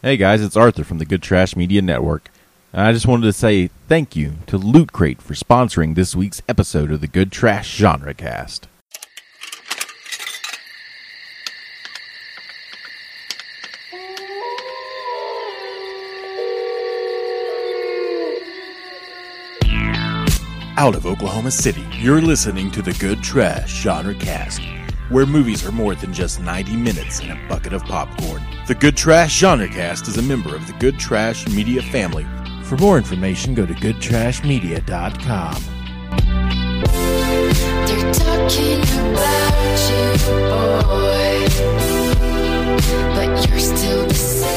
Hey guys, it's Arthur from the Good Trash Media Network. I just wanted to say thank you to Loot Crate for sponsoring this week's episode of the Good Trash Genre Cast. Out of Oklahoma City, you're listening to the Good Trash Genre Cast, where movies are more than just 90 minutes and a bucket of popcorn. The Good Trash Genre Cast is a member of the Good Trash Media family. For more information, go to goodtrashmedia.com. They're talking about you, boy, but you're still the same.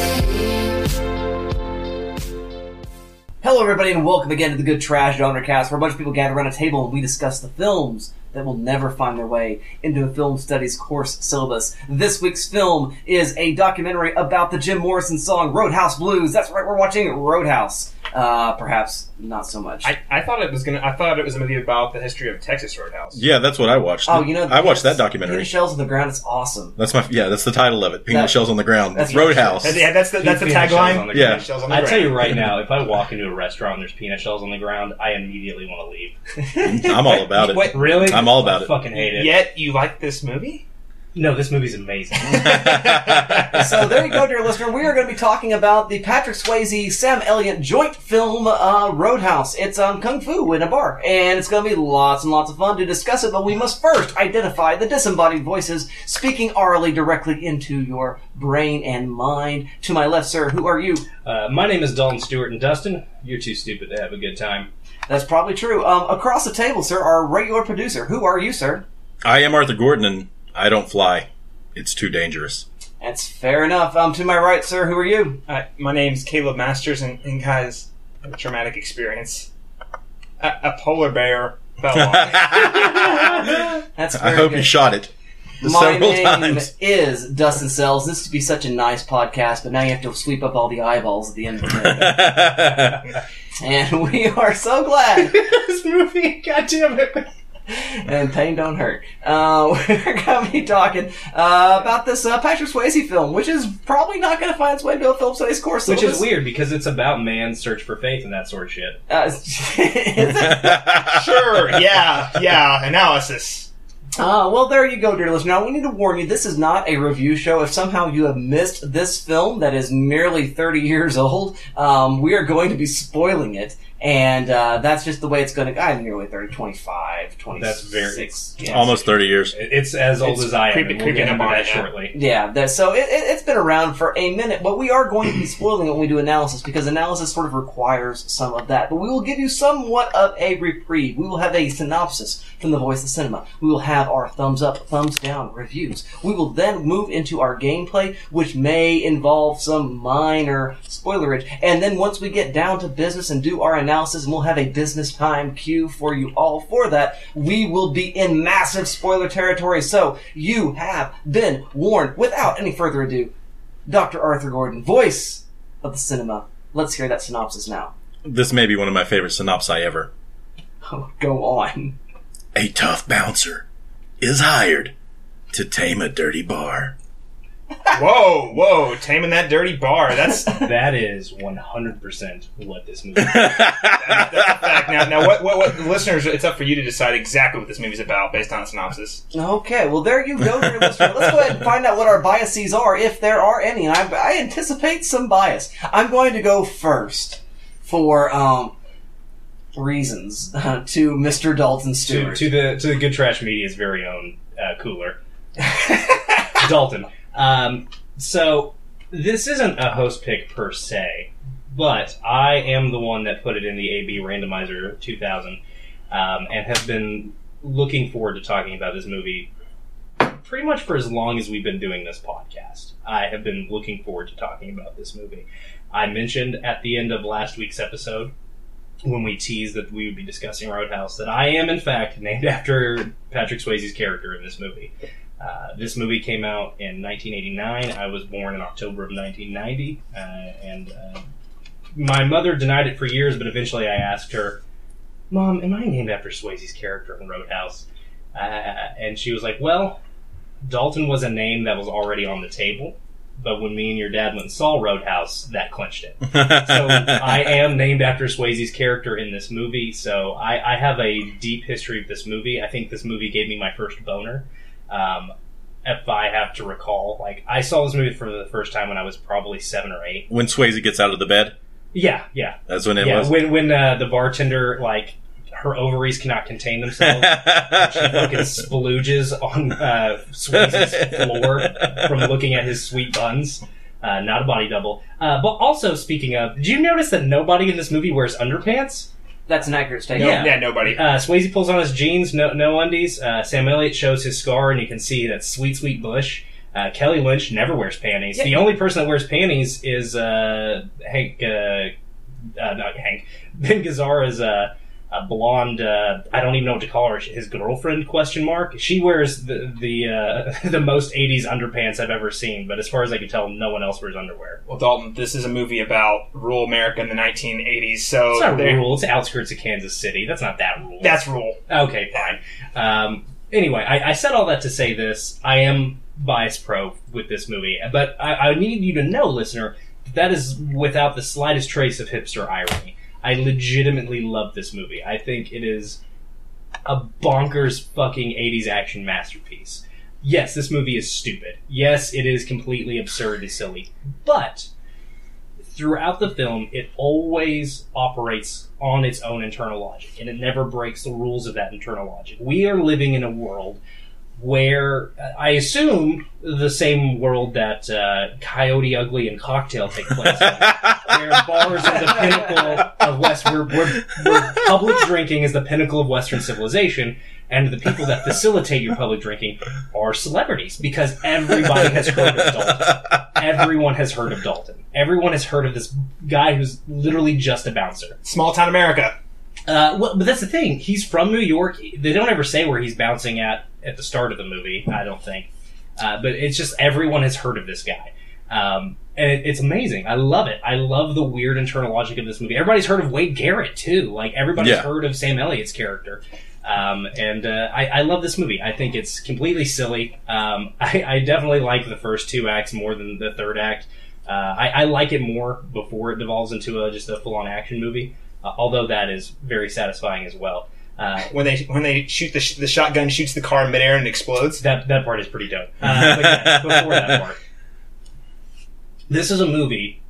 Hello, everybody, and welcome again to the Good Trash Genre Cast, where a bunch of people gather around a table and we discuss the films that will never find their way into a film studies course syllabus. This week's film is a documentary about the Jim Morrison song Roadhouse Blues. That's right, we're watching Roadhouse. Uh, perhaps not so much. I, I thought it was gonna. I thought it was a movie about the history of Texas Roadhouse. Yeah, that's what I watched. oh, you know, I watched that Peanut documentary. Shells on the Ground is awesome. That's my yeah. That's the title of it. Peanut That- shells on the ground. that's. Roadhouse. That- yeah, that's the that's the Peanut shells on tagline. the Yeah. Shells on the I tell you right now, if I walk into a restaurant and there's peanut shells on the ground, I immediately want to leave. I'm all about it. Wait, Really? I'm all about I it. Fucking hate it. Yet you like this movie? No, this movie's amazing. so there you go, dear listener. We are going to be talking about the Patrick Swayze Sam Elliott joint film uh, Roadhouse. It's um, kung fu in a bar, and it's going to be lots and lots of fun to discuss it. But we must first identify the disembodied voices speaking orally directly into your brain and mind. To my left, sir, who are you? uh, my name is Dalton Stewart, and Dustin, you're too stupid to have a good time. That's probably true. Um, across the table, sir, our regular producer. Who are you, sir? I am Arthur Gordon, and I don't fly. It's too dangerous. That's fair enough. Um, to my right, sir, who are you? Uh, my name's Caleb Masters, and, and guys, I have a traumatic experience. A, a polar bear fell on me. That's I very hope good. you shot it My several name times. is Dustin Sells. This would be such a nice podcast, but now you have to sweep up all the eyeballs at the end of it. and we are so glad. this movie, goddamn it! And pain don't hurt. Uh, we're going to be talking uh, about this uh, Patrick Swayze film, which is probably not going to find its way into a film studies course. Which syllabus. is weird because it's about man's search for faith and that sort of shit. Uh, is it? Sure, yeah, yeah. Analysis. Uh, well, there you go, dear listener. Now, we need to warn you, this is not a review show. If somehow you have missed this film that is nearly 30 years old, um, we are going to be spoiling it. And uh, that's just the way it's going to go. I'm nearly 30, 25, 26. That's very- yeah. Almost thirty years. It's as old It's as I am, creepy- and we'll get into that yeah. shortly. Yeah, that, so it, it, it's been around for a minute, but we are going to be spoiling it when we do analysis because analysis sort of requires some of that. But we will give you somewhat of a reprieve. We will have a synopsis from the voice of cinema. We will have our thumbs up, thumbs down reviews. We will then move into our gameplay, which may involve some minor spoilerage. And then once we get down to business and do our analysis, and we'll have a business time cue for you all for that, we will be in massive spoiler territory. So you have been warned. Without any further ado, Dr. Arthur Gordon, voice of the cinema. Let's hear that synopsis now. This may be one of my favorite synopsi ever. Oh, go on. A tough bouncer is hired to tame a dirty bar. Whoa, whoa! Taming that dirty bar. That's That is 100% what this movie is. that's a fact. Now, now, what, what, what, listeners? It's up for you to decide exactly what this movie's about based on the synopsis. Okay, well there you go, dear listener. Let's go ahead and find out what our biases are, if there are any. And I, I anticipate some bias. I'm going to go first for um, reasons uh, to Mr. Dalton to, Stewart. to the to the Good Trash Media's very own uh, cooler, Dalton. Um, so this isn't a host pick per se, but I am the one that put it in the AB Randomizer 2000, um, and have been looking forward to talking about this movie pretty much for as long as we've been doing this podcast. I have been looking forward to talking about this movie. I mentioned at the end of last week's episode when we teased that we would be discussing Roadhouse that I am in fact named after Patrick Swayze's character in this movie. Uh, this movie came out in 1989. I was born in October of 1990, uh, and uh, my mother denied it for years, but eventually I asked her, "Mom, am I named after Swayze's character in Roadhouse?" Uh, and she was like, "Well, Dalton was a name that was already on the table, but when me and your dad went and saw Roadhouse, that clinched it. So I am named after Swayze's character in this movie. So I, I have a deep history of this movie. I think this movie gave me my first boner. Um, if I have to recall, like I saw this movie for the first time when I was probably seven or eight. when Swayze gets out of the bed, Yeah, yeah, that's when it yeah. was. When when uh, the bartender like her ovaries cannot contain themselves. She fucking splooges on uh, Swayze's floor from looking at his sweet buns. Uh, not a body double. Uh, but also, speaking of, did you notice that nobody in this movie wears underpants? That's an accurate statement. Yeah. yeah, nobody. Uh, Swayze pulls on his jeans, no, no undies. Uh, Sam Elliott shows his scar, and you can see that sweet, sweet bush. Uh, Kelly Lynch never wears panties. Yeah. The only person that wears panties is uh, Hank, uh, uh, not Hank, Ben Gazzara's uh, a blonde. Uh, I don't even know what to call her. His girlfriend? Question mark. She wears the the uh, the most '80s underpants I've ever seen. But as far as I can tell, no one else wears underwear. Well, Dalton, this is a movie about rural America in the 1980s, so It's not rural. It's the outskirts of Kansas City. That's not that rural. that's rule. Okay, fine. Um, anyway, I, I said all that to say this. I am bias pro with this movie, but I, I need you to know, listener, that that is without the slightest trace of hipster irony. I legitimately love this movie. I think it is a bonkers fucking 80s action masterpiece. Yes, this movie is stupid. Yes, it is completely absurd and silly. But throughout the film, it always operates on its own internal logic, and it never breaks the rules of that internal logic. We are living in a world where uh, I assume the same world that uh, Coyote Ugly and Cocktail take place in, where bars are the pinnacle of West, where, where, where public drinking is the pinnacle of Western civilization, and the people that facilitate your public drinking are celebrities because everybody has heard of Dalton. Everyone has heard of Dalton. Everyone has heard of this guy who's literally just a bouncer. Small town America. Uh, well, but that's the thing. He's from New York. They don't ever say where he's bouncing at at the start of the movie. I don't think. Uh, but it's just everyone has heard of this guy, um, and it, it's amazing. I love it. I love the weird internal logic of this movie. Everybody's heard of Wade Garrett too. Like everybody's Yeah. heard of Sam Elliott's character. Um, and uh, I, I love this movie. I think it's completely silly. Um, I, I definitely like the first two acts more than the third act. Uh, I, I like it more before it devolves into a, just a full-on action movie. Uh, although that is very satisfying as well. Uh, When they when they shoot the, sh- the shotgun shoots the car in midair and explodes. that that part is pretty dope. Uh, but yeah, before that part, this is a movie.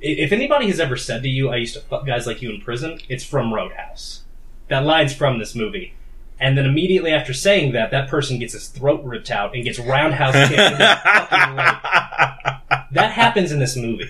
If anybody has ever said to you, "I used to fuck guys like you in prison," it's from Roadhouse. That line's from this movie. And then immediately after saying that, that person gets his throat ripped out and gets roundhouse kicked fucking. That happens in this movie.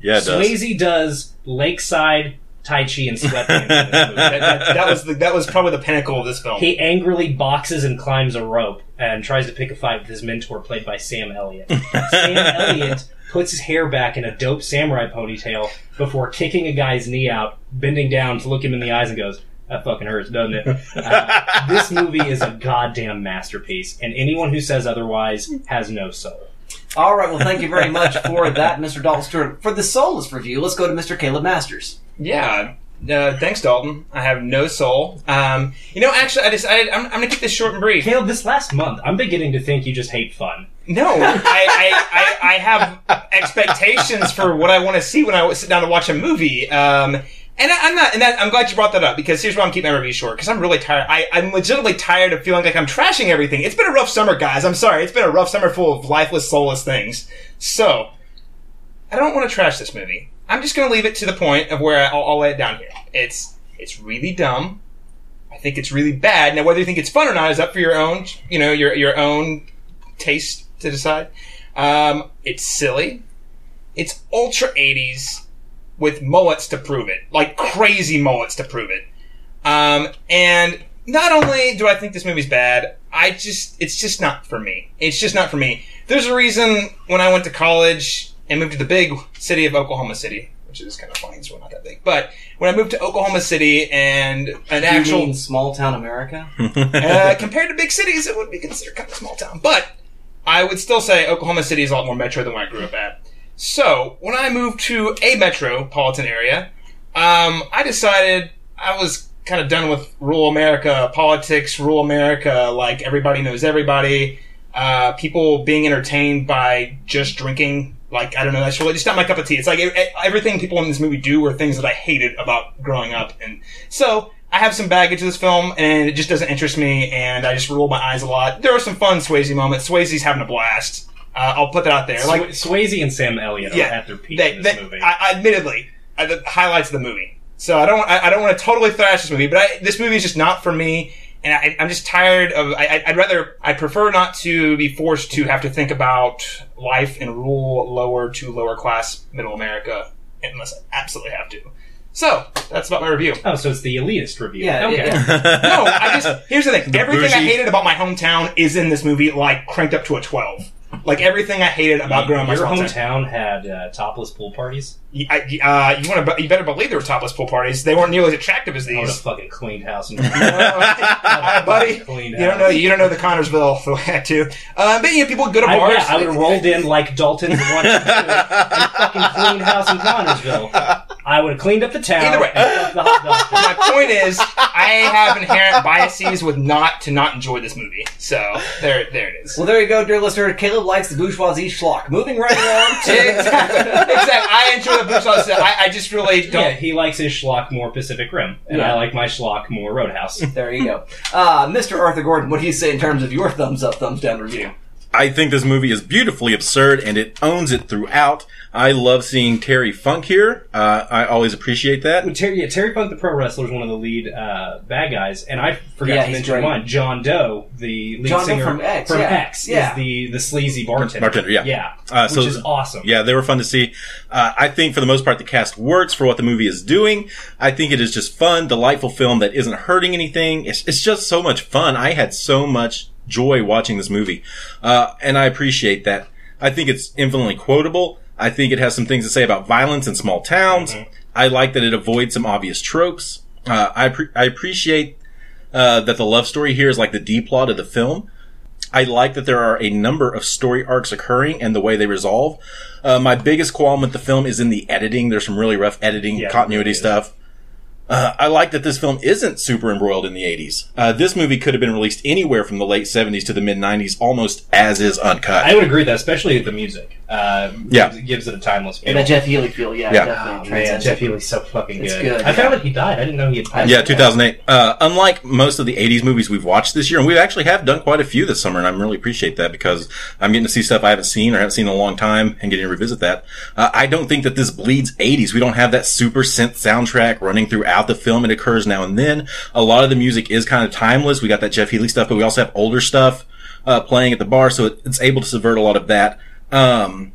yeah, it does. Swayze does lakeside tai chi and sweatpants in this movie. That, that, that was the, that was probably the pinnacle of this film. He angrily boxes and climbs a rope and tries to pick a fight with his mentor, played by Sam Elliott. Sam Elliott puts his hair back in a dope samurai ponytail before kicking a guy's knee out, bending down to look him in the eyes and goes, that fucking hurts, doesn't it? Uh, this movie is a goddamn masterpiece, and anyone who says otherwise has no soul. All right. Well, thank you very much for that, Mr. Dalton Stewart. For the soulless review, let's go to Mr. Caleb Masters. Yeah. Uh, thanks, Dalton. I have no soul. Um, you know, actually, I decided I'm, I'm going to keep this short and brief. Caleb, this last month, I'm beginning to think you just hate fun. No, I, I, I, I have expectations for what I want to see when I sit down to watch a movie. Um, and I, I'm not, and that, I'm glad you brought that up because here's why I'm keeping my review short because I'm really tired. I, I'm legitimately tired of feeling like I'm trashing everything. It's been a rough summer, guys. I'm sorry. It's been a rough summer full of lifeless, soulless things. So, I don't want to trash this movie. I'm just going to leave it to the point of where I'll, I'll lay it down here. It's, it's really dumb. I think it's really bad. Now, whether you think it's fun or not is up for your own, you know, your your own taste to decide. Um, it's silly. It's ultra 80s with mullets to prove it. Like crazy mullets to prove it. Um, and not only do I think this movie's bad, I just, it's just not for me. It's just not for me. There's a reason when I went to college and moved to the big city of Oklahoma City, which is kind of funny, it's really not that big. But when I moved to Oklahoma City and an You actual small town America? uh, compared to big cities, it would be considered kind of a small town. But I would still say Oklahoma City is a lot more metro than where I grew up at. So when I moved to a metropolitan area, um, I decided I was kind of done with rural America politics, rural America, like everybody knows everybody. uh, people being entertained by just drinking. Like I don't know, that's really just not my cup of tea. It's like e- e- everything people in this movie do are things that I hated about growing up, and so I have some baggage to this film, and it just doesn't interest me, and I just roll my eyes a lot. There are some fun Swayze moments. Swayze's having a blast. Uh, I'll put that out there. Like Sw- Swayze and Sam Elliott Yeah, are at their peak they, in this they- movie. I, I- admittedly, uh, the highlights of the movie. So I don't, I, I don't want to totally thrash this movie, but I, this movie is just not for me, and I, I'm just tired of. I, I- I'd rather, I prefer not to be forced to have to think about life in rural, lower to lower class middle America, unless I absolutely have to. So that's about my review. oh, so it's the elitist review. Yeah, okay. yeah. No, I just here's the thing. The everything I hated about my hometown is in this movie, like cranked up to a twelve. Like everything I hated about growing up Your my hometown. hometown had uh, topless pool parties. You, I, uh, you want to? You better believe there were topless pool parties. They weren't nearly as attractive as I would these. fucking cleaned house and Uh, buddy, Cleaned you don't know. You don't know the Connorsville the way I do. Uh, but you know, people go to I, bars. yeah, I would have rolled in like Dalton would want to do and fucking cleaned house in Connorsville. I would have cleaned up the town. Either way. and the hot. My point is, I have inherent biases with not to not enjoy this movie. So there, there it is. Well, there you go, dear listener. Caleb likes the bourgeoisie schlock. Moving right along to exactly. exactly. I enjoy the bourgeois stuff. I, I just really don't. Yeah, he likes his schlock more Pacific Rim, and Yeah. I like my schlock more Roadhouse. There you go. Uh, Mr. Arthur Gordon, what do you say in terms of your thumbs up, thumbs down review? I think this movie is beautifully absurd and it owns it throughout. I love seeing Terry Funk here. Uh, I always appreciate that. Terry, yeah, Terry Funk, the pro wrestler, is one of the lead uh, bad guys, and I forgot Yeah, to mention great. one. John Doe, the lead John singer from X, yeah. X, Yeah. is the the sleazy bartender. Bartender, yeah. yeah, Uh, which is awesome. Yeah, they were fun to see. Uh, I think for the most part, the cast works for what the movie is doing. I think it is just fun, delightful film that isn't hurting anything. It's, it's just so much fun. I had so much joy watching this movie. Uh, and I appreciate that. I think it's infinitely quotable. I think it has some things to say about violence in small towns. I like that it avoids some obvious tropes. Uh, I, pre- I appreciate, uh, that the love story here is like the D plot of the film. I like that there are a number of story arcs occurring and the way they resolve. Uh, my biggest qualm with the film is in the editing. There's some really rough editing, Yeah, continuity it really is. stuff. Uh, I like that this film isn't super embroiled in the 80s. Uh, this movie could have been released anywhere from the late 70s to the mid 90s, almost as is uncut. I would agree with that, especially the music. Uh, Yeah. gives, gives it a timeless feel. And that Jeff Healey feel, yeah, Yeah. definitely. Oh, man, Jeff. Healey's so fucking It's good. good, I yeah. found out he died. I didn't know he had died. Yeah, 2008. Uh, unlike most of the 80s movies we've watched this year, and we actually have done quite a few this summer, and I really appreciate that because I'm getting to see stuff I haven't seen or haven't seen in a long time and getting to revisit that. Uh, I don't think that this bleeds 80s. We don't have that super synth soundtrack running throughout the film. It occurs now and then. A lot of the music is kind of timeless. We got that Jeff Healey stuff, but we also have older stuff, uh, playing at the bar, so it, it's able to subvert a lot of that. Um,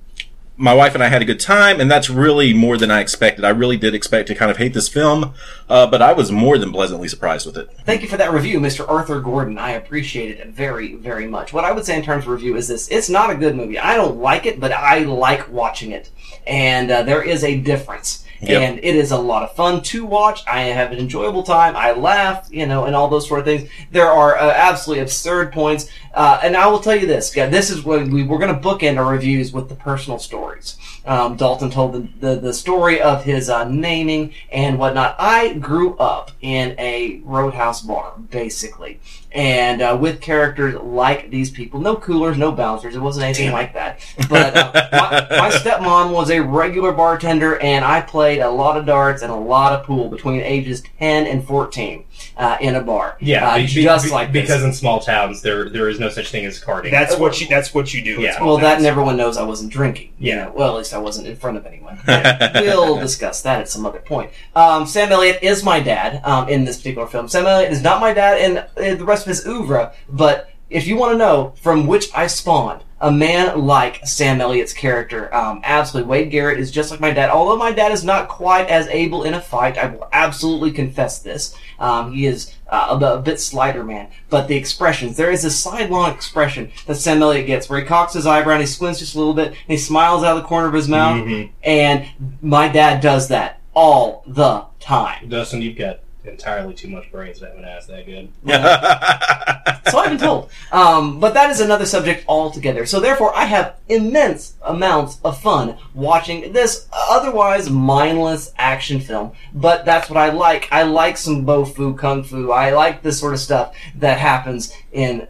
my wife and I had a good time, and that's really more than I expected. I really did expect to kind of hate this film, uh, but I was more than pleasantly surprised with it. Thank you for that review, Mr. Arthur Gordon. I appreciate it very, very much. What I would say in terms of review is this: it's not a good movie. I don't like it, but I like watching it, and uh, there is a difference. Yep. And it is a lot of fun to watch. I have an enjoyable time. I laughed, you know, and all those sort of things. There are uh, absolutely absurd points, uh, and I will tell you this: yeah, this is when we we're going to bookend our reviews with the personal stories. Um, Dalton told the, the the story of his uh, naming and whatnot. I grew up in a roadhouse bar, basically, and uh, with characters like these people. No coolers, no bouncers. It wasn't anything like that. But uh, my, my stepmom was a regular bartender, and I played a lot of darts and a lot of pool between ages ten and fourteen uh, in a bar. Yeah, uh, be- just be- like this. because in small towns there there is no such thing as carding. That's what you. That's what you do. Yeah. It's all Well, that that. everyone knows I wasn't drinking. You Yeah. know, well, at least I wasn't in front of anyone. we'll discuss that at some other point. Um, Sam Elliott is my dad um, in this particular film. Sam Elliott is not my dad in uh, the rest his oeuvre, but if you want to know from which I spawned, a man like Sam Elliott's character, um, absolutely, Wade Garrett is just like my dad. Although my dad is not quite as able in a fight, I will absolutely confess this. Um, he is uh, a, a bit slighter man, but the expressions, there is a sidelong expression that Sam Elliott gets where he cocks his eyebrow and he squints just a little bit and he smiles out of the corner of his mouth. Mhm. And my dad does that all the time. Dustin, you've got entirely too much brains to have an ass that good. So I've been told. Um, but that is another subject altogether. So therefore, I have immense amounts of fun watching this otherwise mindless action film. But that's what I like. I like some bofu kung fu. I like this sort of stuff that happens in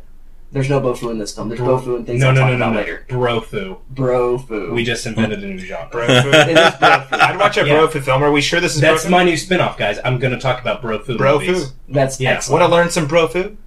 There's no bofu in this film. There's bofu and things no, I'll no, talk no, no, about no. later. Brofu. Brofu. We just invented a new genre. Bro it brofu. I'd watch a Yeah. bro food film. Are we sure this is That's bro food? my new spin-off, guys. I'm going to talk about Brofu Bro movies. food. That's Yeah. excellent. Want to learn some bro food?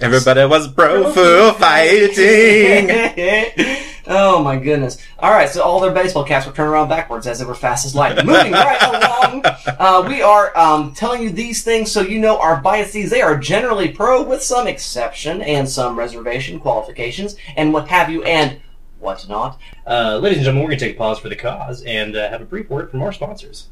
Everybody was bro fu fighting. oh my goodness! All right, so all their baseball caps were turned around backwards as they were fast as light. Moving right along, uh, we are um, telling you these things so you know our biases. They are generally pro, with some exception and some reservation qualifications, and what have you, and what not. Uh, ladies and gentlemen, we're going to take a pause for the cause and uh, have a brief word from our sponsors.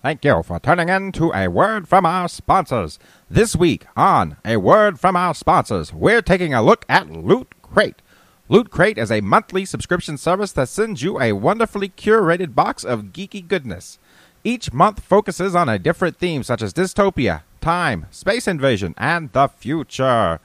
Thank you for tuning in to A Word from Our Sponsors. This week on A Word from Our Sponsors, we're taking a look at Loot Crate. Loot Crate is a monthly subscription service that sends you a wonderfully curated box of geeky goodness. Each month focuses on a different theme such as dystopia, time, space invasion, and the future.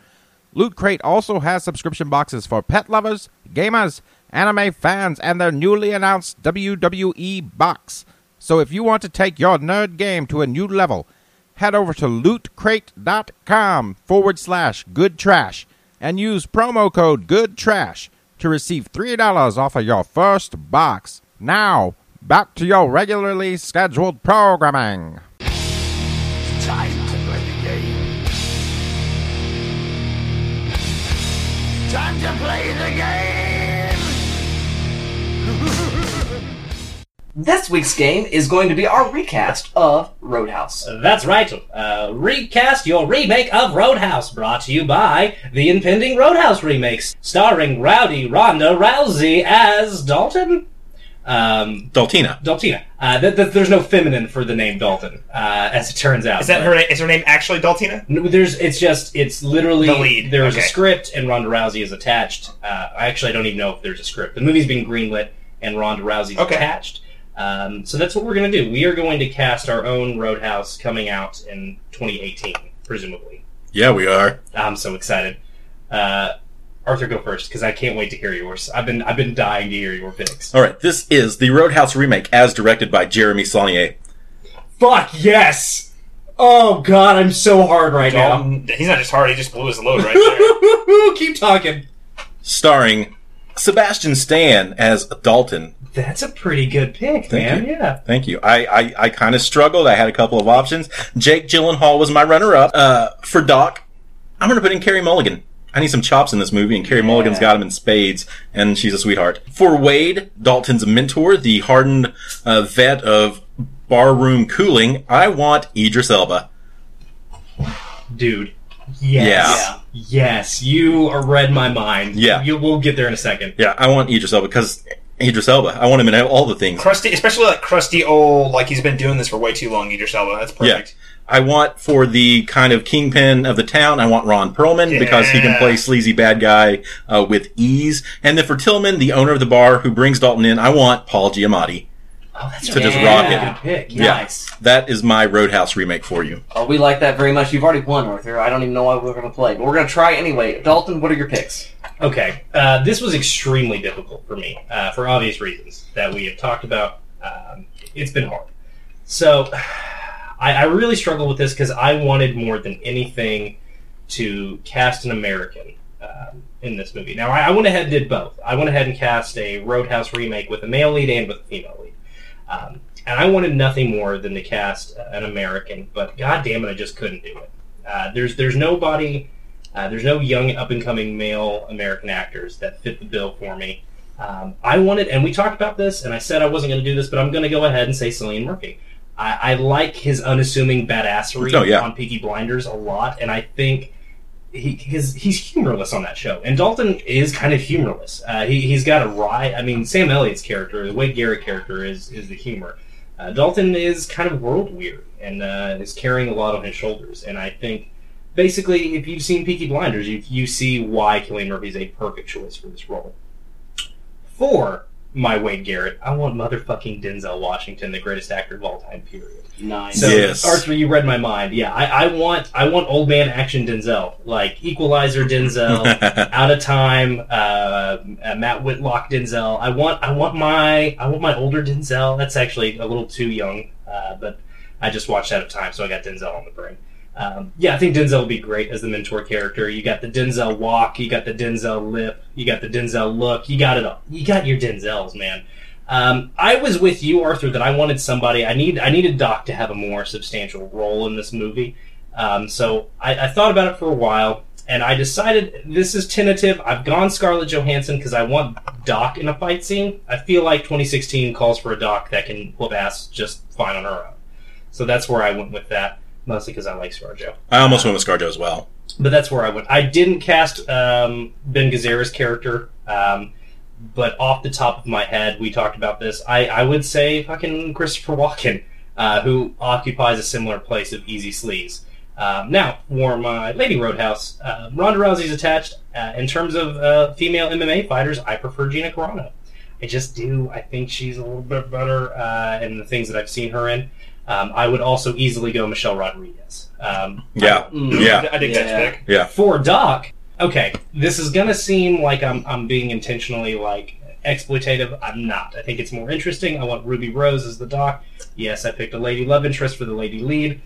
Loot Crate also has subscription boxes for pet lovers, gamers, anime fans, and their newly announced WWE box. So if you want to take your nerd game to a new level, head over to lootcrate.com forward slash good trash and use promo code good trash to receive $3 off of your first box. Now, back to your regularly scheduled programming. Time to play the game. Time to play the game. This week's game is going to be our recast of Roadhouse. That's right. Uh, recast your remake of Roadhouse, brought to you by the impending Roadhouse remakes, starring Rowdy Ronda Rousey as Dalton. Um, Daltina. Daltina. Uh, th- th- there's no feminine for the name Dalton, uh, as it turns out. Is that her? Is her name actually Daltina? No, there's. It's just. It's literally The lead, There's okay. a script, and Ronda Rousey is attached. Uh, I actually I don't even know if there's a script. The movie's being greenlit, and Ronda Rousey's Okay. attached. Um, so that's what we're going to do. We are going to cast our own Roadhouse coming out in 2018, presumably. Yeah, we are. I'm so excited. Uh, Arthur, go first because I can't wait to hear yours. I've been I've been dying to hear your picks. All right, this is the Roadhouse remake as directed by Jeremy Saulnier. Fuck yes! Oh god, I'm so hard right now. He's not just hard. He just blew his load right there. Keep talking. starring Sebastian Stan as Dalton. That's a pretty good pick, Thank man. you. Yeah. Thank you. I, I, I kind of struggled. I had a couple of options. Jake Gyllenhaal was my runner-up. Uh, for Doc, I'm going to put in Carey Mulligan. I need some chops in this movie, and Carey Mulligan's got him in spades, and she's a sweetheart. For Wade, Dalton's mentor, the hardened uh, vet of barroom cooling, I want Idris Elba. Dude. Yes. Yeah. Yes. You are read my mind. Yeah. You, we'll get there in a second. Yeah, I want Idris Elba because Idris Elba. I want him in all the things. crusty, especially like crusty old, like he's been doing this for way too long. Idris Elba. That's perfect. Yeah. I want for the kind of kingpin of the town, I want Ron Perlman because he can play sleazy bad guy uh, with ease. And then for Tilghman, the owner of the bar who brings Dalton in, I want Paul Giamatti. Oh, that's To just Yeah. rock it. Good pick. Yeah. Nice. That is my Roadhouse remake for you. Oh, we like that very much. You've already won, Arthur. I don't even know why we're going to play, but we're going to try anyway. Dalton, what are your picks? Okay. Uh, this was extremely difficult for me uh, for obvious reasons that we have talked about. Um, it's been hard. So I, I really struggled with this because I wanted more than anything to cast an American um, in this movie. Now, I, I went ahead and did both. I went ahead and cast a Roadhouse remake with a male lead and with a female lead. Um, and I wanted nothing more than to cast an American, but god damn it, I just couldn't do it. Uh, there's there's nobody, uh, there's no young up and coming male American actors that fit the bill for me. Um, I wanted, and we talked about this, and I said I wasn't going to do this, but I'm going to go ahead and say Cillian Murphy. I, I like his unassuming badassery Oh, yeah. on Peaky Blinders a lot, and I think he because he's humorless on that show, and Dalton is kind of humorless. Uh, he he's got a wry. I mean, Sam Elliott's character, the Wade Garrett character, is is the humor. Uh, Dalton is kind of world weird and uh, is carrying a lot on his shoulders, and I think basically, if you've seen Peaky Blinders, you you see why Cillian Murphy is a perfect choice for this role. For my Wade Garrett, I want motherfucking Denzel Washington, the greatest actor of all time. Period. Nice. So, Yes. Arthur, you read my mind. Yeah, I, I want I want old man action Denzel, like Equalizer Denzel, Out of Time, uh, uh, Matt Whitlock Denzel. I want I want my I want my older Denzel. That's actually a little too young, uh, but I just watched Out of Time, so I got Denzel on the brain. Um, yeah, I think Denzel would be great as the mentor character. You got the Denzel walk, you got the Denzel lip, you got the Denzel look, you got it all. You got your Denzels, man. Um, I was with you, Arthur, that I wanted somebody. I need I needed Doc to have a more substantial role in this movie. Um, so I, I thought about it for a while, and I decided this is tentative. I've gone Scarlett Johansson because I want Doc in a fight scene. I feel like 2016 calls for a Doc that can whoop ass just fine on her own. So that's where I went with that, mostly because I like ScarJo. I almost went with ScarJo as well. But that's where I went. I didn't cast um, Ben Gazzara's character, um, but off the top of my head, we talked about this. I, I would say fucking Christopher Walken, uh, who occupies a similar place of easy sleaze. Um, now, for my Lady Roadhouse, uh, Ronda Rousey's attached. Uh, in terms of uh, female MMA fighters, I prefer Gina Carano. I just do. I think she's a little bit better uh, in the things that I've seen her in. Um, I would also easily go Michelle Rodriguez. Um, Yeah, Mm. yeah, I dig Yeah. that pick. yeah. for Doc, okay, this is gonna seem like I'm I'm being intentionally like exploitative. I'm not. I think it's more interesting. I want Ruby Rose as the Doc. Yes, I picked a lady love interest for the lady lead.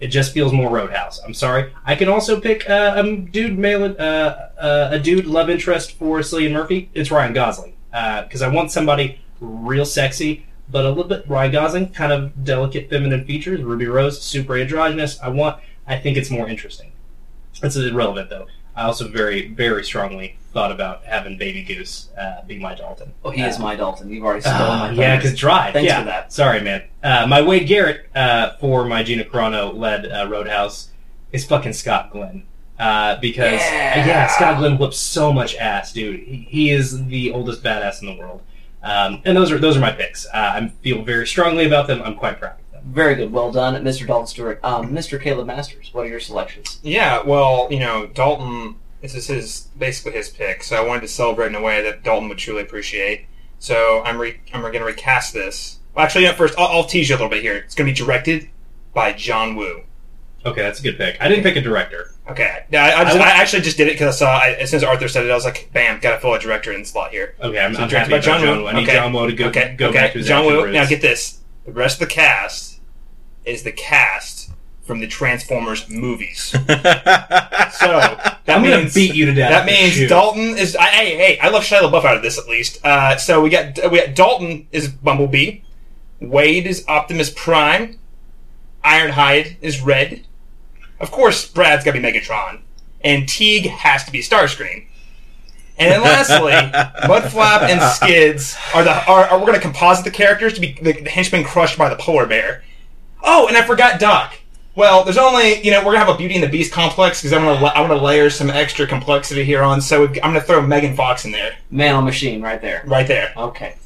It just feels more Roadhouse. I'm sorry. I can also pick uh, a dude male uh, uh, a dude love interest for Cillian Murphy. It's Ryan Gosling because I want somebody real sexy, but a little bit Ryan Gosling, kind of delicate feminine features. Ruby Rose, super androgynous. I want. I think it's more interesting. That's irrelevant though. I also very, very strongly thought about having Baby Goose uh, be my Dalton. Oh, he is Uh, my Dalton. You've already stolen uh, my yeah, because Drive. Thanks yeah. for that. Sorry, man. Uh, my Wade Garrett uh, for my Gina Carano led uh, Roadhouse is fucking Scott Glenn. Uh, because Yeah. yeah. Scott Glenn whoops so much ass, dude. He, he is the oldest badass in the world. Um, and those are those are my picks. Uh, I feel very strongly about them. I'm quite proud of them. Very good. Well done, Mr. Dalton Stewart. Um, Mr. Caleb Masters, what are your selections? Yeah, well, you know, Dalton. This is his basically his pick, so I wanted to celebrate in a way that Dalton would truly appreciate. So I'm re- I'm going to recast this. Well, actually, you know, first I'll, I'll tease you a little bit here. It's going to be directed by John Woo. Okay, that's a good pick. I didn't pick a director. Okay, yeah, I, I, just, I I, actually just did it because I saw I, as soon as Arthur said it, I was like, "Bam, got to fill a director in slot here." Okay, I'm, So I'm directed happy about John Woo. I need Okay. John Woo to go, okay, go okay. back to his John action Woo. roots. Now get this: the rest of the cast is the cast from the Transformers movies. So that I'm gonna means beat you to death. That means Shoot. Dalton is. I, hey, hey, I love Shia LaBeouf out of this at least. Uh, so we got we got Dalton is Bumblebee, Wade is Optimus Prime, Ironhide is Red. Of course, Brad's got to be Megatron, and Teague has to be Starscream. And then lastly, Mudflap and Skids are the are, are we're going to composite the characters to be the, the henchmen crushed by the polar bear. Oh, and I forgot Doc. Well, there's only you know we're gonna have a Beauty and the Beast complex because I'm gonna la- I'm gonna layer some extra complexity here on. So I'm gonna throw Megan Fox in there, Man on Machine, right there. right there. Okay.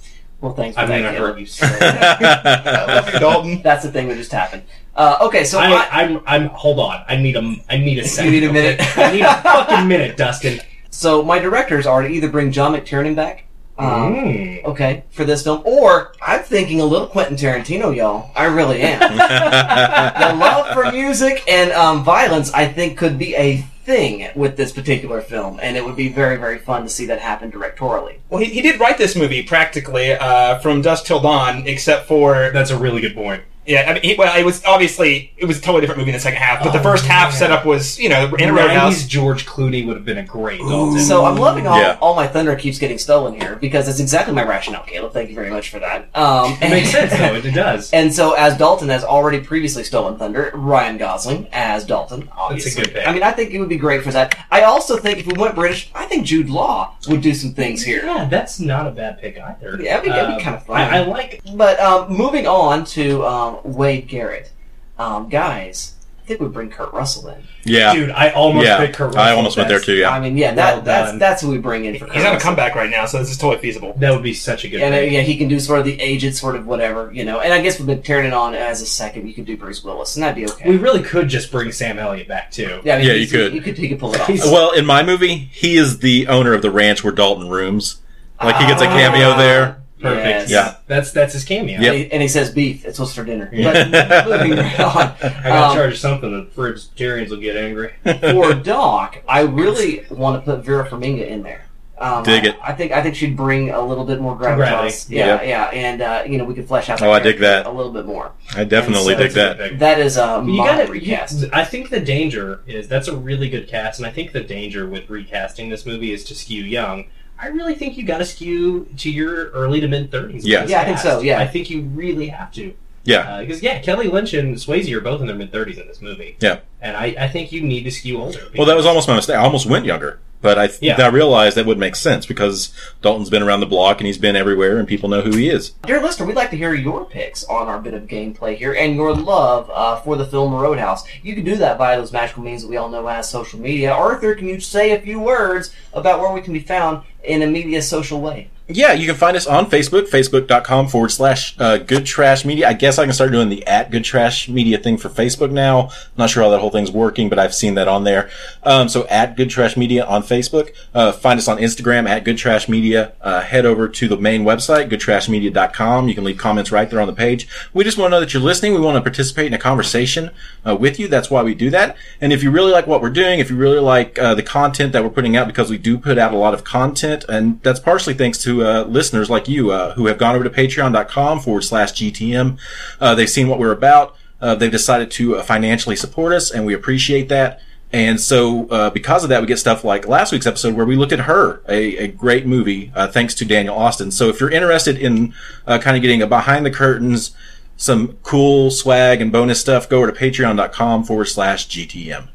Well, thanks for I'm that, gonna Caleb. hurt you so I love you, Dalton. That's the thing that just happened. Uh, okay, so I, I, I'm, I'm. Hold on. I need a. I need a second. You need a minute? okay? I need a fucking minute, Dustin. so my directors are to either bring John McTiernan back, um, Mm. okay, for this film, or I'm thinking a little Quentin Tarantino, y'all. I really am. the love for music and um, violence, I think, could be a thing with this particular film, and it would be very, very fun to see that happen directorially. Well, he, he did write this movie practically uh, from dusk till dawn, except for That's a really good point. Yeah. I mean, he, well, it was obviously it was a totally different movie in the second half, but the Oh, first half man. setup was you know in a 90s roadhouse. George Clooney would have been a great Dalton. So I'm loving all, Yeah. all my thunder keeps getting stolen here because that's exactly my rationale, Caleb. Thank you very much for that. Um, it makes sense though. It does. And so, as Dalton has already previously stolen thunder, Ryan Gosling as Dalton, obviously. good pick. I mean, I think it would be great for that. I also think if we went British, I think Jude Law would do some things here. Yeah, that's not a bad pick either. Yeah, that'd be- that'd be Um, kinda fun. I, I like. But um, moving on to um, Wade Garrett, um, guys, I think we bring Kurt Russell in. yeah, Dude, I almost yeah. picked Kurt Russell. I almost went there too. Yeah, I mean, yeah, that, Well that's done. that's who we bring in for Kurt He's on a comeback right now, so this is totally feasible. That would be such a good. And uh, pick. yeah, he can do sort of the aged sort of whatever, you know. And I guess with McTiernan on as a second, you could do Bruce Willis, and that'd be okay. We really could just bring Sam Elliott back too. yeah, I mean, Yeah, you could. He could, he could pull it off. He's- Well, in my movie, he is the owner of the ranch where Dalton rooms. Like he gets a cameo there. Perfect. Yes. Yeah. That's that's his cameo. Yep. And, he, and he says beef. It's what's for dinner. Yeah. But moving right on. I gotta Um, charge something, The Vegetarians will get angry. for Doc, I really want to put Vera Farmiga in there. Um, Dig I, it. I think I think she'd bring a little bit more gravitas. Gravity. Yeah, Yep. yeah, and uh, you know we could flesh out. Oh, I dig that. a little bit more. I definitely so dig that. Big. That is uh, You gotta you- recast. I think the danger is that's a really good cast, and I think the danger with recasting this movie is to skew young. I really think you got to skew to your early to mid thirties. Yeah. Yeah, I think so, yeah. I think you really have to. Yeah. Because yeah, Kelly Lynch and Swayze are both in their mid thirties in this movie. Yeah. and I, I think you need to skew older. Well, that was almost my mistake. I almost went younger, but I Yeah. I realized that would make sense because Dalton's been around the block and he's been everywhere, and people know who he is. Dear listener, we'd like to hear your picks on our bit of gameplay here and your love uh, for the film Roadhouse. You can do that via those magical means that we all know as social media. Arthur, can you say a few words about where we can be found in a media social way? Yeah, you can find us on Facebook, facebook.com forward slash uh, good trash media. I guess I can start doing the at good trash media thing for Facebook now. I'm not sure how that whole thing's working, but I've seen that on there. Um, so at good trash media on Facebook. Uh, find us on Instagram at good trash media. Uh, head over to the main website, goodtrashmedia.com. You can leave comments right there on the page. We just want to know that you're listening. We want to participate in a conversation uh, with you. That's why we do that. And if you really like what we're doing, if you really like uh, the content that we're putting out, because we do put out a lot of content, and that's partially thanks to uh, listeners like you uh, who have gone over to patreon.com forward slash GTM. Uh, they've seen what we're about. Uh, they've decided to uh, financially support us, and we appreciate that. And so, uh, because of that, we get stuff like last week's episode where we looked at Her, a, a great movie, thanks to Daniel Austin. So if you're interested in kind of getting a behind the curtains, some cool swag and bonus stuff, go over to patreon.com forward slash GTM.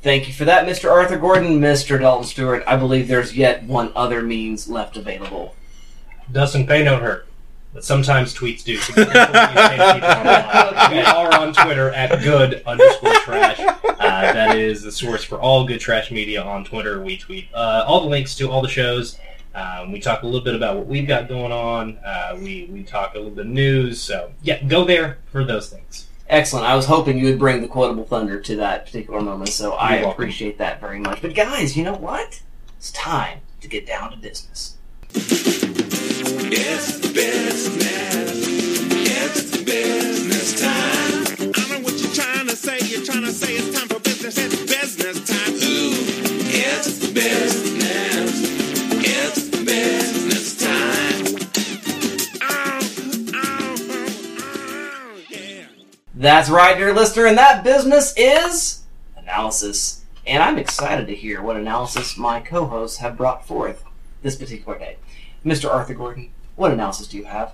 Thank you for that, Mr. Arthur Gordon, Mr. Dalton Stewart. I believe there's yet one other means left available. Doesn't pay no hurt. But sometimes tweets do. So be careful when you say to people online. we are on Twitter at good underscore trash. Uh, that is the source for all good trash media on Twitter. We tweet uh, all the links to all the shows. Um, we talk a little bit about what we've got going on. Uh, we, we talk a little bit of news. So, yeah, go there for those things. Excellent. I was hoping you would bring the quotable thunder to that particular moment, so I You're welcome. appreciate that very much. But guys, you know what? It's time to get down to business. It's business. It's business time. I know what you're trying to say. You're trying to say it's time for business. It's business time. Ooh, it's business. That's right, dear listener, and that business is analysis. And I'm excited to hear what analysis my co-hosts have brought forth this particular day. Mr. Arthur Gordon, what analysis do you have?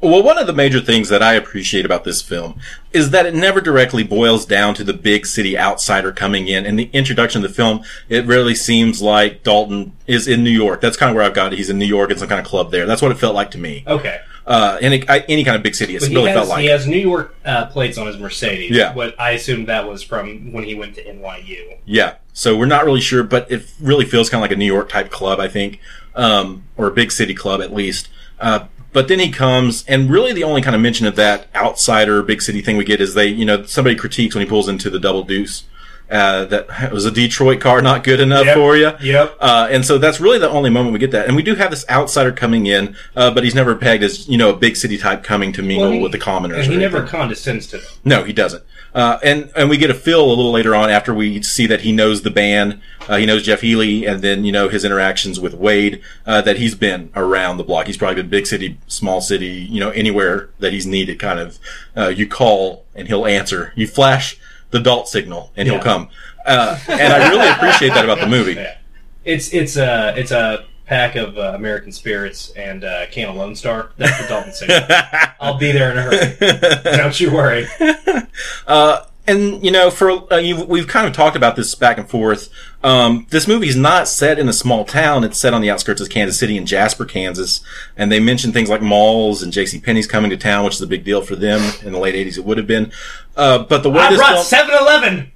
Well, one of the major things that I appreciate about this film is that it never directly boils down to the big city outsider coming in. In the introduction of the film, it really seems like Dalton is in New York. That's kind of where I've got it. He's in New York in some kind of club there. That's what it felt like to me. Okay. Uh, any, any kind of big city, it But really he, felt has, like. he has New York uh, plates on his Mercedes. Yeah. What I assumed that was from when he went to NYU. Yeah. So we're not really sure, but it really feels kind of like a New York type club, I think, um, or a big city club at least. Uh, but then he comes, and really the only kind of mention of that outsider big city thing we get is they, you know, somebody critiques when he pulls into the double deuce. Uh, that was a Detroit car not good enough Yep. for you. Yep. Uh, and so that's really the only moment we get that. And we do have this outsider coming in, uh, but he's never pegged as, you know, a big city type coming to mingle Well, he- with the commoners. And he never condescends to them. No, he doesn't. Uh, and and we get a feel a little later on after we see that he knows the band, uh, he knows Jeff Healey, and then you know his interactions with Wade. Uh, that he's been around the block. He's probably been big city, small city, you know, anywhere that he's needed. Kind of, uh, you call and he'll answer. You flash the Dalt signal and Yeah. he'll come. Uh, and I really appreciate that about the movie. Yeah. It's it's a it's a pack of uh, American spirits and uh, can of Lone Star. That's the Dalton signal. I'll be there in a hurry. Don't you worry. Uh, and you know, for uh, you, we've kind of talked about this back and forth. Um, this movie's not set in a small town; it's set on the outskirts of Kansas City in Jasper, Kansas. And they mention things like malls and J.C. Penney's coming to town, which is a big deal for them in the late '80s. It would have been, uh, but the way I this brought film, 7-Eleven.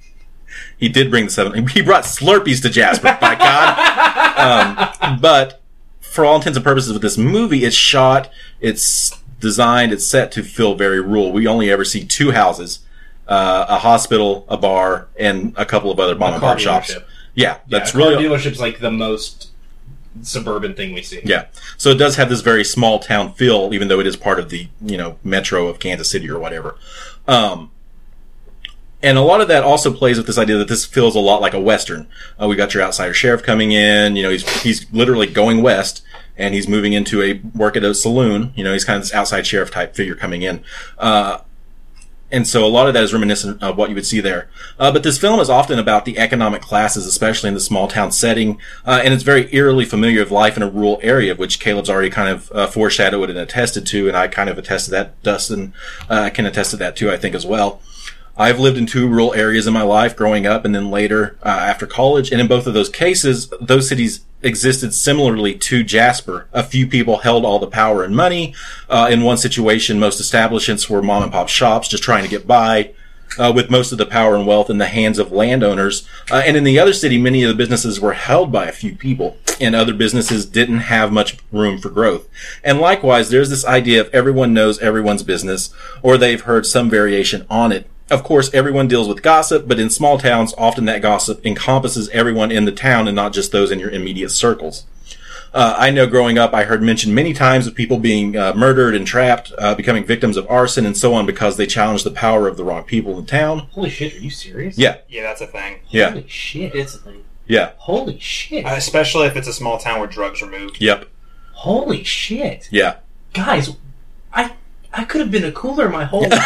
he did bring the seven. He brought Slurpees to Jasper. by God. Um, but for all intents and purposes with this movie, it's shot, it's designed, it's set to feel very rural. We only ever see two houses, uh, a hospital, a bar, and a couple of other mom and pop shops. Yeah, that's yeah, really dealership's like the most suburban thing we see. yeah. So it does have this very small town feel, even though it is part of the you know metro of Kansas City or whatever. Um, And a lot of that also plays with this idea that this feels a lot like a western. Uh, we got your outsider sheriff coming in. You know, he's he's literally going west, and he's moving into a work at a saloon. You know, he's kind of this outside sheriff type figure coming in. Uh, and so a lot of that is reminiscent of what you would see there. Uh, but this film is often about the economic classes, especially in the small town setting, uh, and it's very eerily familiar of life in a rural area, which Caleb's already kind of uh, foreshadowed and attested to, and I kind of attested that. Dustin uh, can attest to that too, I think, as well. I've lived in two rural areas in my life growing up and then later uh, after college. And in both of those cases, those cities existed similarly to Jasper. A few people held all the power and money. Uh, in one situation, most establishments were mom and pop shops just trying to get by. Uh, with most of the power and wealth in the hands of landowners. Uh, and in the other city, many of the businesses were held by a few people, and other businesses didn't have much room for growth. And likewise, there's this idea of everyone knows everyone's business, or they've heard some variation on it. Of course, everyone deals with gossip, but in small towns, often that gossip encompasses everyone in the town and not just those in your immediate circles. Uh, I know growing up, I heard mentioned many times of people being uh, murdered and trapped, uh, becoming victims of arson and so on because they challenged the power of the wrong people in town. Holy shit, are you serious? Yeah, Yeah, that's a thing. yeah, Holy shit. It's a thing. yeah, Holy shit. Uh, especially if it's a small town where drugs are moved. yep, Holy shit. yeah. Guys, I I could have been a cooler my whole life.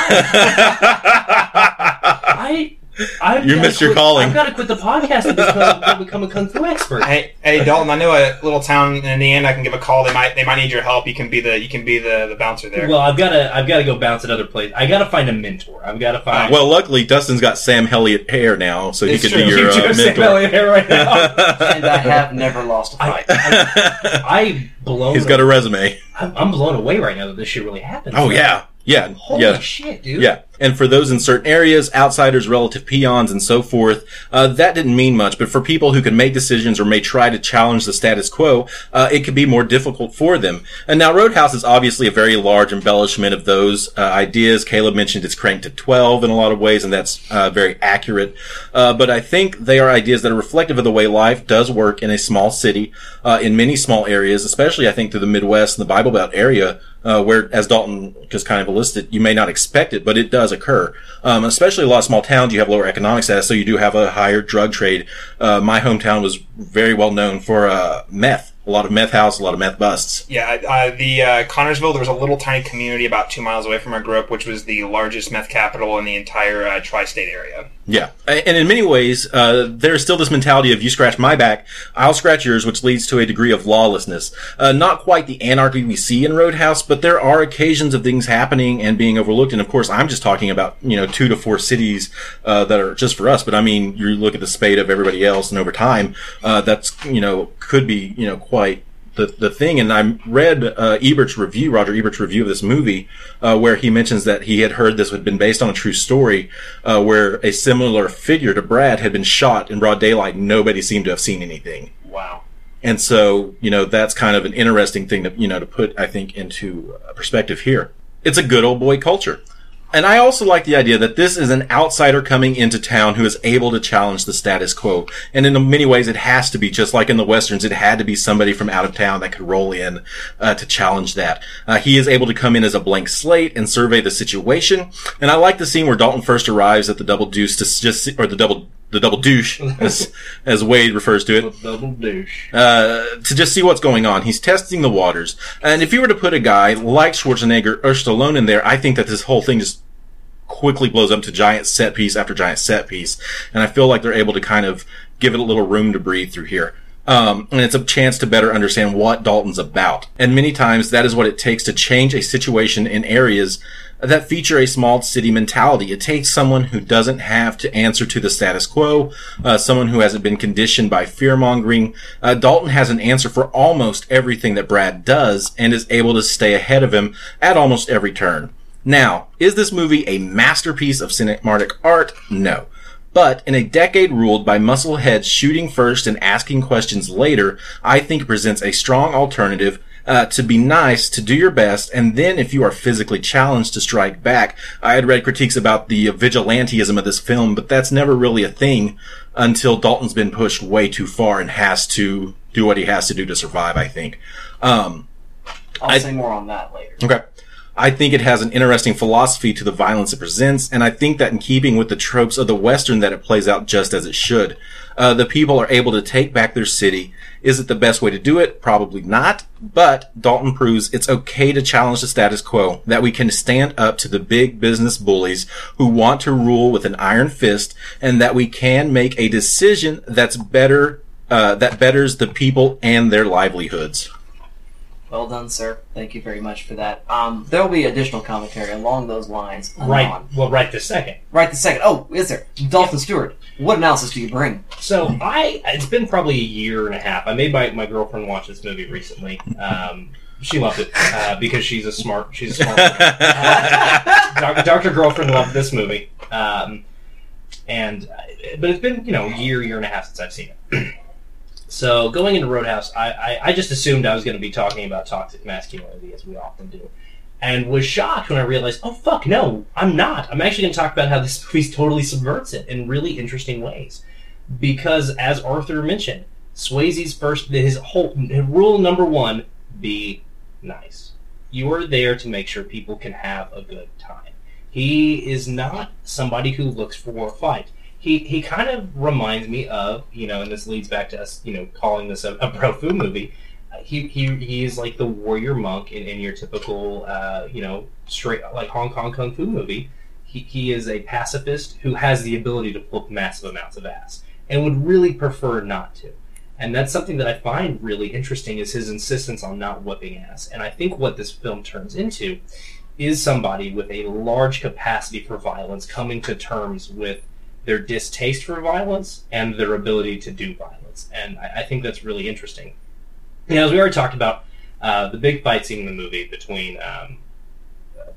I I You missed your calling. I've got to quit the podcast and become, become a kung fu expert. Hey, hey, Dalton. I know a little town in Indiana. I can give a call. They might, they might need your help. You can be the, you can be the, the bouncer there. Well, I've got to I've got to go bounce at other places. I got to find a mentor. I've got to find. Well, luckily, Dustin's got Sam Elliott hair now, so he It's could true. be your you do uh, have Sam mentor. Elliott here right now. And I have never lost a I, fight. I, I blown. He's got a resume. I'm, I'm blown away right now that this shit really happened. Oh yeah, yeah, Holy yeah. shit, dude. Yeah, and for those in certain areas, outsiders, relative peons, and so forth, uh, that didn't mean much. But for people who can make decisions or may try to challenge the status quo, uh, it could be more difficult for them. And now, Roadhouse is obviously a very large embellishment of those uh, ideas. Caleb mentioned it's cranked to twelve in a lot of ways, and that's uh, very accurate. Uh, but I think they are ideas that are reflective of the way life does work in a small city, uh, in many small areas, especially I think through the Midwest and the Bible Belt area uh, where, as Dalton just kind of listed, you may not expect it, but it does occur. Um, especially a lot of small towns, you have lower economic status, so you do have a higher drug trade. Uh, my hometown was very well known for uh, meth. A lot of meth house, a lot of meth busts. Yeah, the uh, Connersville. There was a little tiny community about two miles away from where I grew up, which was the largest meth capital in the entire uh, tri-state area. Yeah, and in many ways, uh, there's still this mentality of you scratch my back, I'll scratch yours, which leads to a degree of lawlessness. Uh, not quite the anarchy we see in Roadhouse, but there are occasions of things happening and being overlooked. And of course, I'm just talking about you know two to four cities uh, that are just for us. But I mean, you look at the spate of everybody else, and over time, uh, that's you know could be you know quite the, the thing, and I read uh, Ebert's review, Roger Ebert's review of this movie, uh, where he mentions that he had heard this had been based on a true story, uh, where a similar figure to Brad had been shot in broad daylight. Nobody seemed to have seen anything. Wow. And so, you know, that's kind of an interesting thing to, you know, to put, I think, into perspective here. It's a good old boy culture. And I also like the idea that this is an outsider coming into town who is able to challenge the status quo. And in many ways, it has to be, just like in the Westerns, it had to be somebody from out of town that could roll in uh, to challenge that. Uh, he is able to come in as a blank slate and survey the situation. And I like the scene where Dalton first arrives at the double deuce to just, or the double, the double douche, as, as Wade refers to it Double douche. uh, to just see what's going on. He's testing the waters. And if you were to put a guy like Schwarzenegger or Stallone in there, I think that this whole thing just quickly blows up to giant set piece after giant set piece. And I feel like they're able to kind of give it a little room to breathe through here. Um, and it's a chance to better understand what Dalton's about. And many times that is what it takes to change a situation in areas that feature a small city mentality. It takes someone who doesn't have to answer to the status quo, uh, someone who hasn't been conditioned by fear mongering. Uh, Dalton has an answer for almost everything that Brad does and is able to stay ahead of him at almost every turn. Now, is this movie a masterpiece of cinematic art? No. But in a decade ruled by muscleheads shooting first and asking questions later, I think it presents a strong alternative uh, to be nice, to do your best, and then if you are physically challenged to strike back. I had read critiques about the vigilantism of this film, but that's never really a thing until Dalton's been pushed way too far and has to do what he has to do to survive, I think. Um, I'll I- say more on that later. Okay. I think it has an interesting philosophy to the violence it presents, and I think that in keeping with the tropes of the Western that it plays out just as it should. Uh, the people are able to take back their city. Is it the best way to do it? Probably not. But Dalton proves it's okay to challenge the status quo, that we can stand up to the big business bullies who want to rule with an iron fist, and that we can make a decision that's better, uh, that betters the people and their livelihoods. Well done, sir. Thank you very much for that. Um, there will be additional commentary along those lines. Right. anon. Well, right this second. Right the second. Oh, is there? Dalton Stewart. What analysis do you bring? So I, it's been probably a year and a half. I made my, my girlfriend watch this movie recently. Um, she loved it uh, because she's a smart. She's a smart. woman. Uh, Doctor Girlfriend loved this movie, um, and uh, but it's been you know a year, year and a half since I've seen it. so going into Roadhouse, I, I, I just assumed I was going to be talking about toxic masculinity as we often do, and was shocked when I realized, oh fuck, no, I'm not. I'm actually going to talk about how this movie totally subverts it in really interesting ways because as Arthur mentioned, Swayze's first his whole rule number one: be nice. You are there to make sure people can have a good time. He is not somebody who looks for a fight. He he kind of reminds me of you know, and this leads back to us you know calling this a, a bro movie. He, he he is like the warrior monk in, in your typical uh, you know straight like Hong Kong kung fu movie. He, he is a pacifist who has the ability to pull massive amounts of ass and would really prefer not to. And that's something that I find really interesting is his insistence on not whipping ass. And I think what this film turns into is somebody with a large capacity for violence coming to terms with their distaste for violence and their ability to do violence. And I, I think that's really interesting. You know, as we already talked about, uh, the big fight scene in the movie between um,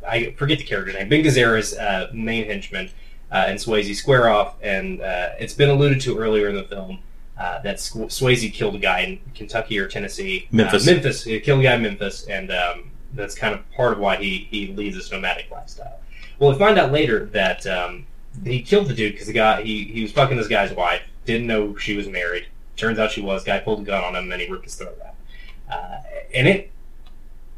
I forget the character name, Ben Gazzara's uh, main henchman uh, and Swayze square off, and uh, it's been alluded to earlier in the film uh, that Sw- Swayze killed a guy in Kentucky or Tennessee, Memphis. Uh, Memphis, he killed a guy in Memphis, and um, that's kind of part of why he he leads this nomadic lifestyle. Well, we find out later that um, he killed the dude because the guy he he was fucking this guy's wife, didn't know she was married. Turns out she was. Guy pulled a gun on him, and he ripped his throat out. Uh, and it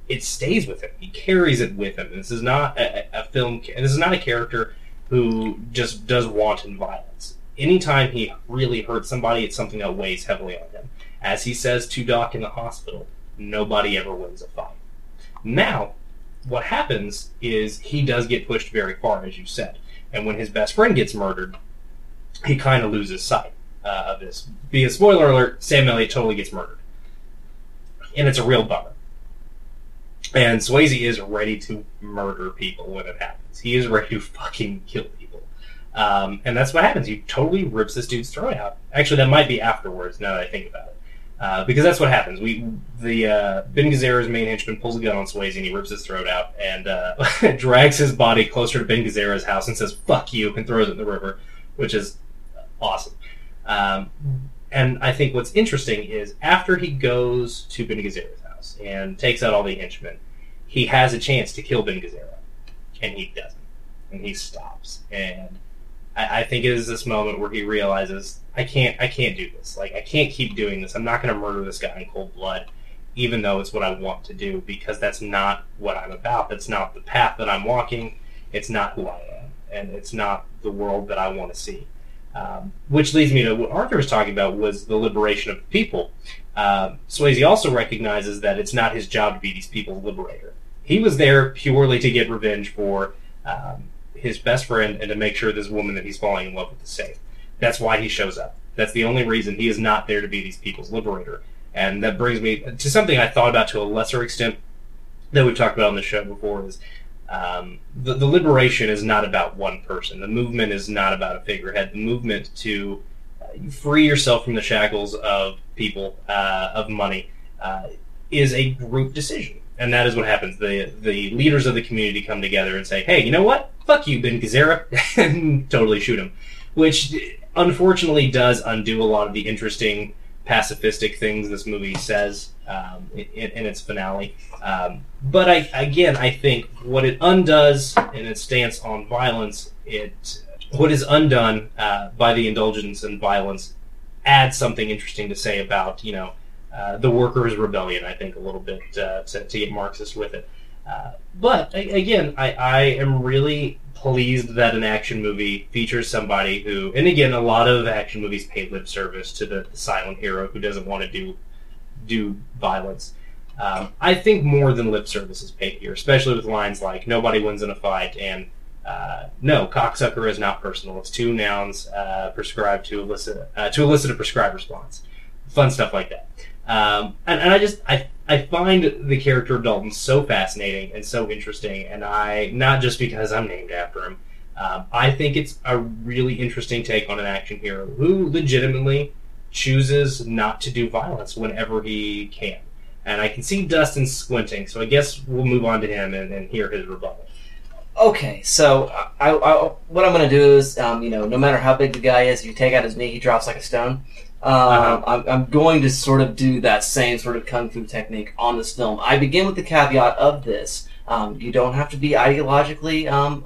it stays with him. He carries it with him. This is not a, a film. This is not a character who just does wanton violence. Anytime he really hurts somebody, it's something that weighs heavily on him. As he says to Doc in the hospital, nobody ever wins a fight. Now, what happens is he does get pushed very far, as you said. And when his best friend gets murdered, he kind of loses sight uh, of this. Be a spoiler alert: Sam Elliott totally gets murdered, and it's a real bummer. And Swayze is ready to murder people when it happens. He is ready to fucking kill people. Um, and that's what happens. He totally rips this dude's throat out. Actually, that might be afterwards. Now that I think about it, uh, because that's what happens. We the uh, Ben Gazzara's main henchman pulls a gun on Swayze and he rips his throat out and uh, drags his body closer to Ben Gazzara's house and says "fuck you" and throws it in the river, which is awesome. Um, and I think what's interesting is after he goes to Ben Gazzara's house and takes out all the henchmen, he has a chance to kill Ben Gazzara, and he doesn't, and he stops. And I, I think it is this moment where he realizes, I can't, I can't do this. Like, I can't keep doing this. I'm not going to murder this guy in cold blood, even though it's what I want to do, because that's not what I'm about. That's not the path that I'm walking. It's not who I am, and it's not the world that I want to see. Um, which leads me to what Arthur was talking about was the liberation of the people. Uh, Swayze also recognizes that it's not his job to be these people's liberator. He was there purely to get revenge for um, his best friend and to make sure this woman that he's falling in love with is safe. That's why he shows up. That's the only reason he is not there to be these people's liberator. And that brings me to something I thought about to a lesser extent that we've talked about on the show before is um, the, the liberation is not about one person. The movement is not about a figurehead. The movement to uh, free yourself from the shackles of people, uh, of money, uh, is a group decision. And that is what happens. The the leaders of the community come together and say, "Hey, you know what? Fuck you, Ben Gazzara," and totally shoot him. Which unfortunately does undo a lot of the interesting pacifistic things this movie says um, in, in its finale. Um, but I, again, I think what it undoes in its stance on violence, it what is undone uh, by the indulgence in violence adds something interesting to say about you know uh, the workers' rebellion. I think a little bit uh, to, to get Marxist with it. Uh, but a- again, I, I am really pleased that an action movie features somebody who, and again, a lot of action movies pay lip service to the silent hero who doesn't want to do do violence. Um, I think more than lip service is paid here, especially with lines like "nobody wins in a fight" and uh, "no, cocksucker is not personal. It's two nouns uh, prescribed to elicit uh, to elicit a prescribed response." Fun stuff like that. Um, and, and I just I I find the character of Dalton so fascinating and so interesting, and I not just because I'm named after him. Um, I think it's a really interesting take on an action hero who legitimately chooses not to do violence whenever he can. And I can see Dustin squinting, so I guess we'll move on to him and, and hear his rebuttal. Okay, so I, I, what I'm going to do is, um, you know, no matter how big the guy is, if you take out his knee, he drops like a stone. Um, Uh-huh. I'm, I'm going to sort of do that same sort of kung fu technique on this film. I begin with the caveat of this: um, you don't have to be ideologically um,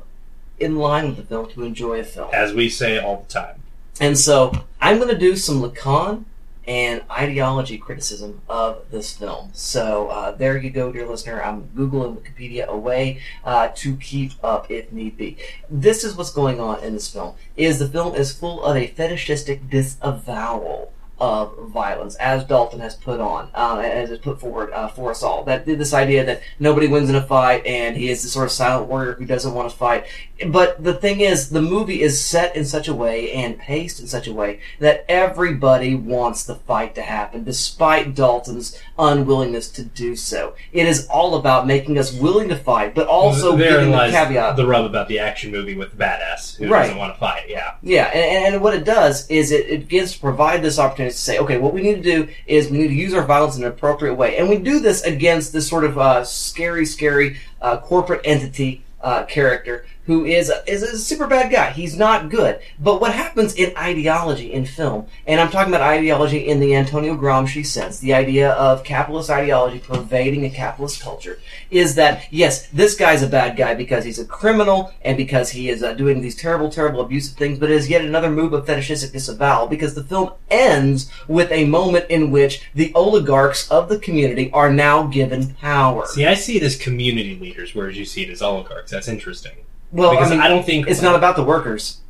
in line with the film to enjoy a film. As we say all the time. And so I'm going to do some Lacan and ideology criticism of this film. So uh, there you go, dear listener. I'm Google and Wikipedia away uh, to keep up if need be. This is what's going on in this film. Is the film is full of a fetishistic disavowal of violence, as Dalton has put on, uh, as has put forward uh, for us all. That this idea that nobody wins in a fight, and he is the sort of silent warrior who doesn't want to fight. But the thing is, the movie is set in such a way and paced in such a way that everybody wants the fight to happen, despite Dalton's unwillingness to do so. It is all about making us willing to fight, but also Therein giving the caveat. the rub about the action movie with the badass who Right. doesn't want to fight. Yeah. Yeah, and, and what it does is it, it begins to provide this opportunity to say, okay, what we need to do is we need to use our violence in an appropriate way. And we do this against this sort of uh, scary, scary uh, corporate entity uh, character who is is a super bad guy. He's not good. But what happens in ideology in film, and I'm talking about ideology in the Antonio Gramsci sense, the idea of capitalist ideology pervading a capitalist culture, is that yes, this guy's a bad guy because he's a criminal and because he is uh, doing these terrible, terrible, abusive things. But it is yet another move of fetishistic disavowal because the film ends with a moment in which the oligarchs of the community are now given power. See, I see it as community leaders, whereas you see it as oligarchs. That's interesting. Well, because I, mean, I don't think it's not about the workers;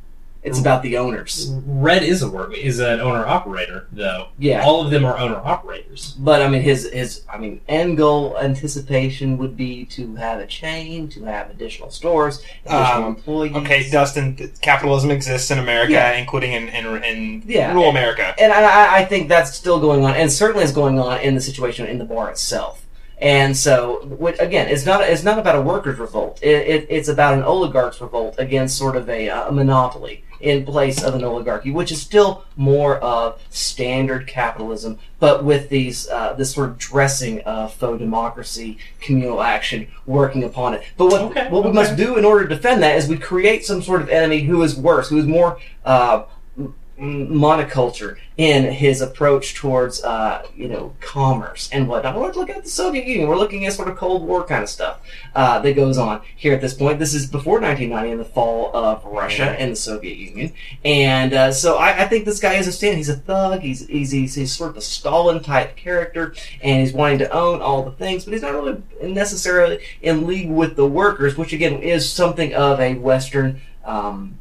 it's about the owners. Red is a work is an owner operator though. Yeah. all of them are owner operators. But I mean, his his I mean, end goal anticipation would be to have a chain, to have additional stores, additional Um, employees. Okay, Dustin, th- capitalism exists in America, Yeah. including in, in, in Yeah. rural America. and I, I think that's still going on, and certainly is going on in the situation in the bar itself. And so, again, it's not it's not about a workers' revolt. It, it, it's about an oligarch's revolt against sort of a, uh, monopoly in place of an oligarchy, which is still more of standard capitalism, but with these uh, this sort of dressing of faux democracy, communal action working upon it. But what Okay, what we must do in order to defend that is we create some sort of enemy who is worse, who is more uh, monoculture in his approach towards uh, you know commerce and whatnot. We're looking at the Soviet Union. We're looking at sort of Cold War kind of stuff uh, that goes on here at this point. This is before 1990 and the fall of Russia and the Soviet Union, and uh, so I, I think this guy is a stand. He's a thug. He's he's, he's he's sort of a Stalin type character, and he's wanting to own all the things, but he's not really necessarily in league with the workers, which again is something of a Western. Um,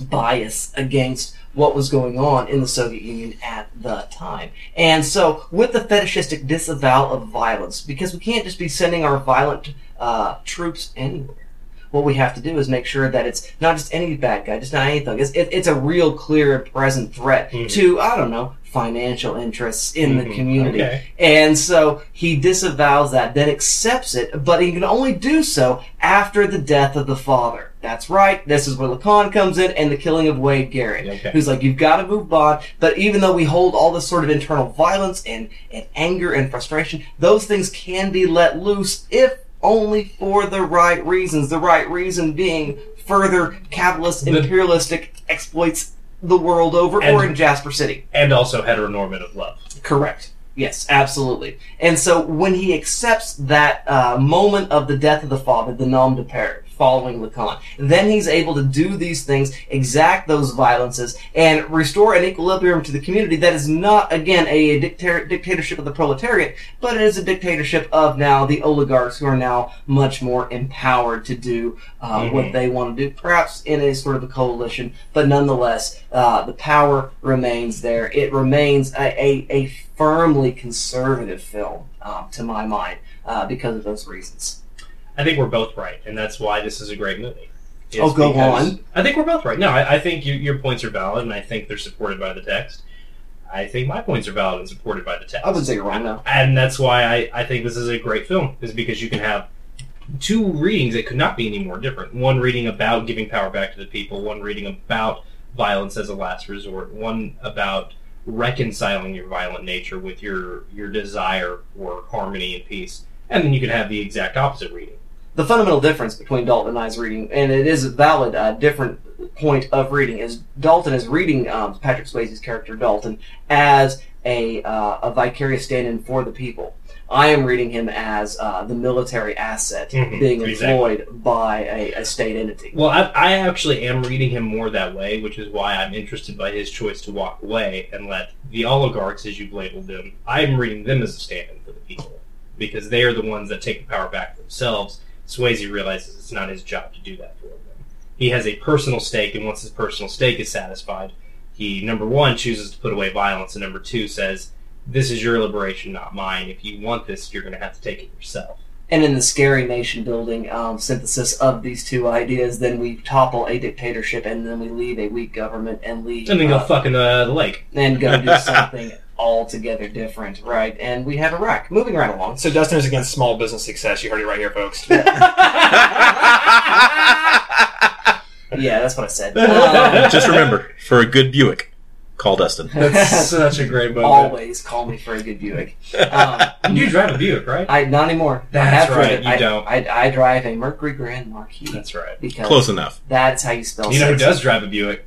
bias against what was going on in the Soviet Union at the time. And so, with the fetishistic disavowal of violence, because we can't just be sending our violent uh, troops anywhere. What we have to do is make sure that it's not just any bad guy, just not any thug. It's, it, it's a real, clear, and present threat Mhm. to, I don't know, financial interests in the Mhm. community. Okay. And so he disavows that, then accepts it, but he can only do so after the death of the father. That's right. This is where Lacan comes in and the killing of Wade Garrett. Okay. Who's like, you've got to move on. But even though we hold all this sort of internal violence and, and anger and frustration, those things can be let loose if only for the right reasons. The right reason being further capitalist, The- imperialistic exploits the world over or in Jasper City. And also heteronormative love. Correct. Yes, absolutely. And so when he accepts that uh, moment of the death of the father, the nom de pere, following Lacan. Then he's able to do these things, exact those violences, and restore an equilibrium to the community that is not, again, a dicta- dictatorship of the proletariat, but it is a dictatorship of now the oligarchs who are now much more empowered to do uh, what they want to do, perhaps in a sort of a coalition, but nonetheless, uh, the power remains there. It remains a, a, a firmly conservative film, uh, to my mind, uh, because of those reasons. I think we're both right, and that's why this is a great movie. Oh, go on. I think we're both right. No, I, I think you, your points are valid, and I think they're supported by the text. I think my points are valid and supported by the text. I wouldn't say you're wrong, no. and that's why I, I think this is a great film is because you can have two readings that could not be any more different one reading about giving power back to the people one reading about violence as a last resort one about reconciling your violent nature with your your desire for harmony and peace and then you could have the exact opposite reading the fundamental difference between Dalton and I's reading, and it is a valid uh, different point of reading, is Dalton is reading um, Patrick Swayze's character Dalton as a uh, a vicarious stand-in for the people. I am reading him as uh, the military asset Mhm, being exactly. employed by a, a state entity. Well, I, I actually am reading him more that way, which is why I'm interested by his choice to walk away and let the oligarchs, as you've labeled them, I'm reading them as a stand-in for the people because they are the ones that take the power back themselves. Swayze realizes it's not his job to do that for them. He has a personal stake, and once his personal stake is satisfied, he number one chooses to put away violence, and number two says, "This is your liberation, not mine. If you want this, you're going to have to take it yourself." And in the scary nation building um, synthesis of these two ideas, then we topple a dictatorship, and then we leave a weak government and leave And then go uh, fuck in the, the lake. and go do something altogether different, right? And we have Iraq. Moving right along. So Dustin is against small business success. You heard it right here, folks. Yeah, that's what I said. Um, Just remember, for a good Buick, call Dustin. That's such a great moment. always call me for a good Buick. Um, You do drive a Buick, right? I not anymore. I That's have right, you I, don't. I, I drive a Mercury Grand Marquis That's right. because Close enough. that's how you spell. You know who does drive a Buick?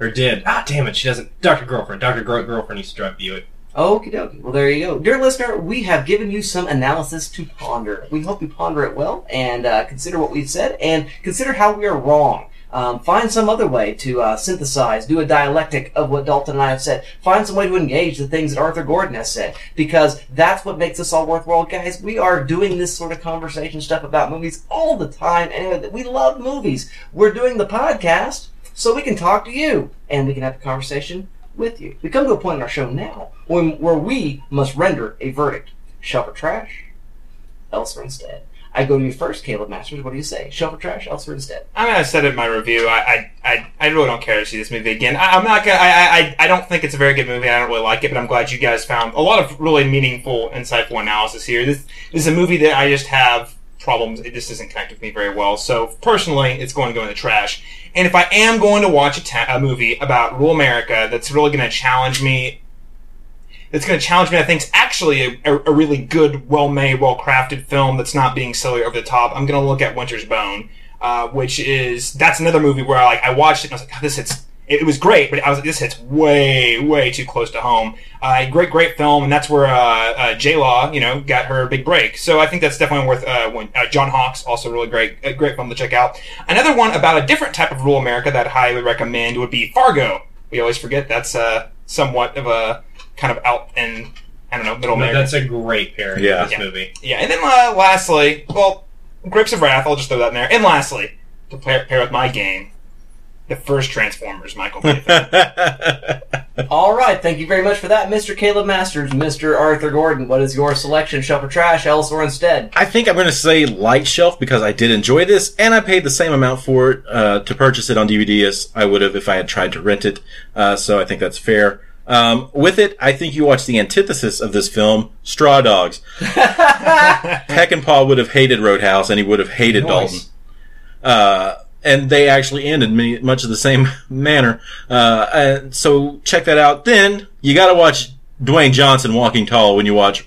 Or did? Ah, damn it, she doesn't. Dr. Girlfriend. Dr. Gr- Girlfriend used to drive a Buick. Okie dokie. Well, there you go. Dear listener, we have given you some analysis to ponder. We hope you ponder it well and uh, consider what we've said and consider how we are wrong. Um, find some other way to uh, synthesize, do a dialectic of what Dalton and I have said. Find some way to engage the things that Arthur Gordon has said because that's what makes this all worthwhile, guys. We are doing this sort of conversation stuff about movies all the time, and we love movies. We're doing the podcast so we can talk to you and we can have a conversation with you. We come to a point in our show now when, where we must render a verdict. Shelf or trash, elsewhere instead. I go to you first, Caleb Masters. What do you say? Shelf or trash, elsewhere instead. I mean, I said in my review. I, I, I, really don't care to see this movie again. I, I'm not gonna. I, I- I don't think it's a very good movie. I don't really like it, but I'm glad you guys found a lot of really meaningful, insightful analysis here. This, this is a movie that I just have problems. It just doesn't connect with me very well. So personally, it's going to go in the trash. And if I am going to watch a, ta- a movie about rural America that's really going to challenge me that's going to challenge me. I think is actually a, a, really good, well-made, well-crafted film that's not being silly over the top. I'm going to look at Winter's Bone, uh, which is that's another movie where I like I watched it and I was like, God, this hits. It, it was great, but I was like, this hits way, way too close to home. Uh, great, great film, and that's where uh, uh, J Law, you know, got her big break. So I think that's definitely worth. Uh, when, uh, John Hawkes, also really great, a great film to check out. Another one about a different type of rural America that I highly recommend would be Fargo. We always forget that's uh, somewhat of a kind of out in I don't know middle But America. that's a great pairing Yeah. this Yeah. movie. Yeah, and then uh, lastly, well, Grapes of Wrath. I'll just throw that in there. And lastly, to pair, pair with my game, the first Transformers, Michael. Bay. All right, thank you very much for that, Mr. Caleb Masters, Mr. Arthur Gordon. What is your selection? Shelf or trash, elsewhere instead. I think I'm going to say light shelf because I did enjoy this, and I paid the same amount for it uh, to purchase it on DVD as I would have if I had tried to rent it. Uh, so I think that's fair. Um, with it, I think you watch the antithesis of this film, Straw Dogs. Peckinpah would have hated Roadhouse, and he would have hated Dalton. Uh, and they actually ended many, much of the same manner. Uh, and so check that out. Then you got to watch Dwayne Johnson Walking Tall when you watch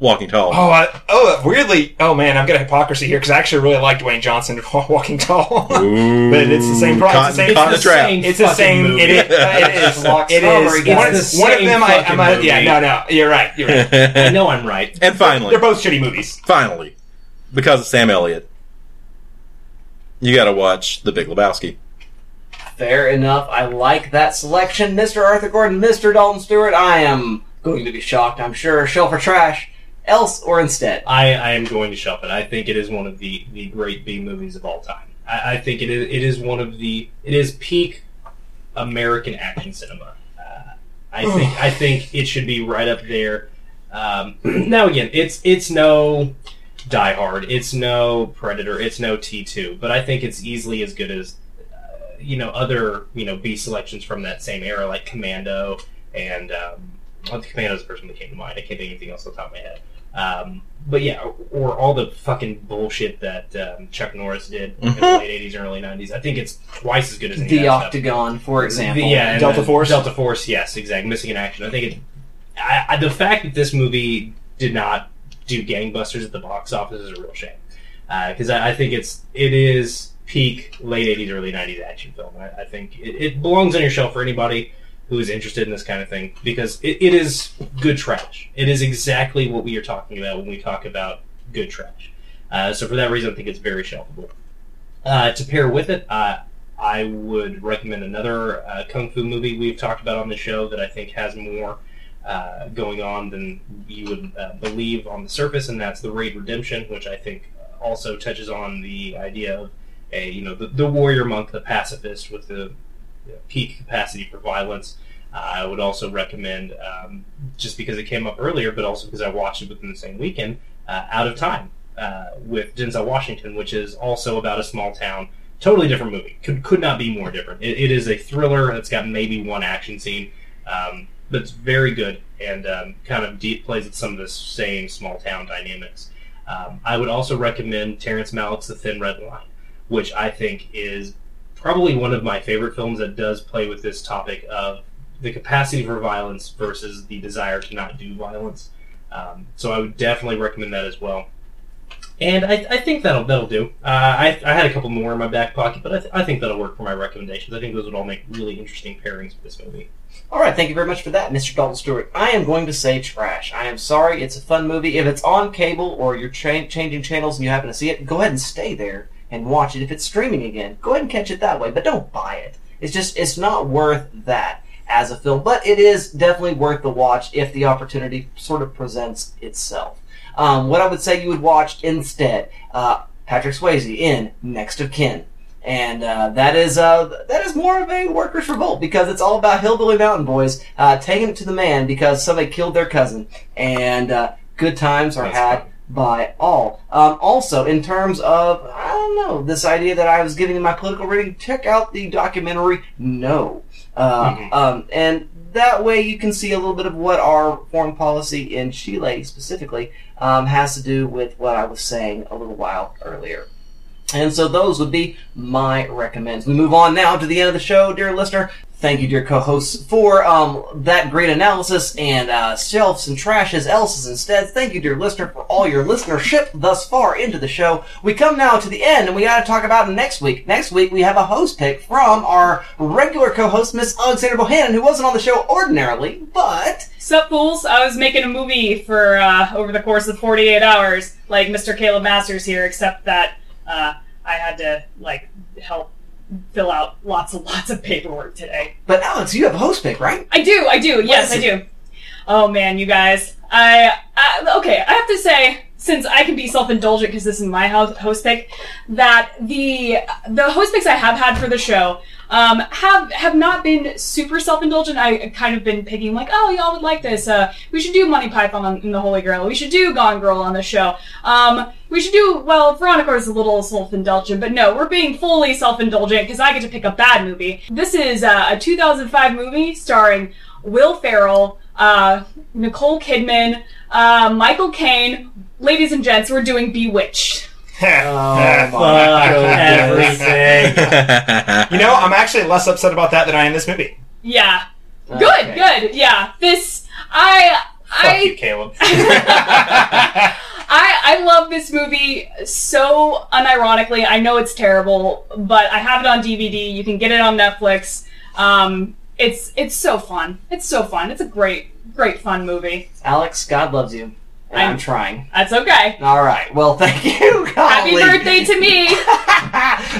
Walking Tall. oh, I, oh, weirdly, oh man, I've got a hypocrisy here because I actually really like Dwayne Johnson Walking Tall, Ooh. but it's the same problem. It's the same. Caught in a. It's the same. movie. It is. It is. Lock It Strawberry is. Guy. One, the one of them. I, I'm. fucking A, yeah. No. No. You're right. You're right. I know I'm right. and finally, They're both shitty movies. finally, because of Sam Elliott. You got to watch The Big Lebowski. Fair enough. I like that selection. Mr. Arthur Gordon, Mr. Dalton Stewart, I am going to be shocked, I'm sure. Shelf or trash, else or instead. I, I am going to shelf it. I think it is one of the, the great B movies of all time. I, I think it is it is one of the it is peak American action cinema. Uh, I think I think it should be right up there. Um, now again, it's it's no Die Hard, it's no Predator, it's no T two, but I think it's easily as good as uh, you know other you know B selections from that same era like Commando and um, well, Commando's the first one that came to mind. I can't think of anything else off the top of my head. Um, but yeah, or all the fucking bullshit that um, Chuck Norris did in the late '80s and early '90s. I think it's twice as good as any The of that stuff. Octagon, for example. The- yeah, Delta Force? Delta Force, yes, exactly. Missing in action. I think it. I, I, the fact that this movie did not do gangbusters at the box office is a real shame, because I, I think it's it is peak late '80s, early '90s action film. I, I think it, it belongs on your shelf for anybody who is interested in this kind of thing because it, it is good trash. It is exactly what we are talking about when we talk about good trash. Uh, so for that reason, I think it's very shelfable. Uh, to pair with it, uh, I would recommend another uh, kung fu movie we've talked about on the show that I think has more uh, going on than you would uh, believe on the surface, and that's The Raid Redemption, which I think also touches on the idea of a you know the, the warrior monk, the pacifist with the you know, peak capacity for violence. Uh, I would also recommend, um, just because it came up earlier, but also because I watched it within the same weekend, uh, Out of Time uh, with Denzel Washington, which is also about a small town. Totally different movie. Could could not be more different. It, it is a thriller. It's got maybe one action scene, um, but it's very good and um, kind of deep plays with some of the same small town dynamics. Um, I would also recommend Terrence Malick's The Thin Red Line, which I think is probably one of my favorite films that does play with this topic of the capacity for violence versus the desire to not do violence. Um, so I would definitely recommend that as well. And I, I think that'll that'll do. Uh, I, I had a couple more in my back pocket, but I, th- I think that'll work for my recommendations. I think those would all make really interesting pairings with this movie. All right, thank you very much for that, Mr. Dalton Stewart. I am going to say trash. I am sorry, it's a fun movie. If it's on cable or you're cha- changing channels and you happen to see it, go ahead and stay there and watch it. If it's streaming again, go ahead and catch it that way, but don't buy it. It's just, it's not worth that as a film, but it is definitely worth the watch if the opportunity sort of presents itself. Um, what I would say you would watch instead, uh, Patrick Swayze in Next of Kin. And uh, that is uh, that is more of a workers' revolt because it's all about hillbilly mountain boys uh, taking it to the man because somebody killed their cousin, and uh, good times are That's had fun. by all. Um, also, in terms of I don't know this idea that I was giving in my political reading, check out the documentary No, uh, Mhm. um, and that way you can see a little bit of what our foreign policy in Chile specifically um, has to do with what I was saying a little while earlier. And so those would be my recommends. We move on now to the end of the show, dear listener. Thank you, dear co-hosts, for um, that great analysis and uh, shelves and trashes, else's instead. Thank you, dear listener, for all your listenership thus far into the show. We come now to the end, and we got to talk about next week. Next week, we have a host pick from our regular co-host, Miss Alexandra Bohannon, who wasn't on the show ordinarily, but Sup, fools? I was making a movie for uh, over the course of 48 hours, like Mr. Caleb Masters here, except that uh, I had to like help fill out lots and lots of paperwork today. but Alex, you have a host pick, right? I do, I do, yes, I do. Oh man, you guys, I, I okay, I have to say. Since I can be self-indulgent because this is my host pick, that the the host picks I have had for the show um, have have not been super self-indulgent. I kind of been picking like, oh, y'all would like this. Uh, we should do Monty Python on, in the Holy Grail. We should do Gone Girl on the show. Um, we should do well. Veronica is a little self-indulgent, but no, we're being fully self-indulgent because I get to pick a bad movie. This is uh, a 2005 movie starring Will Ferrell, uh, Nicole Kidman, uh, Michael Caine. Ladies and gents, we're doing Bewitched. Oh, Fuck everything. You know, I'm actually less upset about that than I am this movie. Yeah, Okay. good, good. Yeah, this I Fuck you, Caleb. I I love this movie so unironically. I know it's terrible, but I have it on DVD. You can get it on Netflix. Um, it's it's so fun. It's so fun. It's a great great fun movie. Alex, God loves you. And I'm, I'm- trying. That's okay. All right. Well, thank you. Happy birthday to me.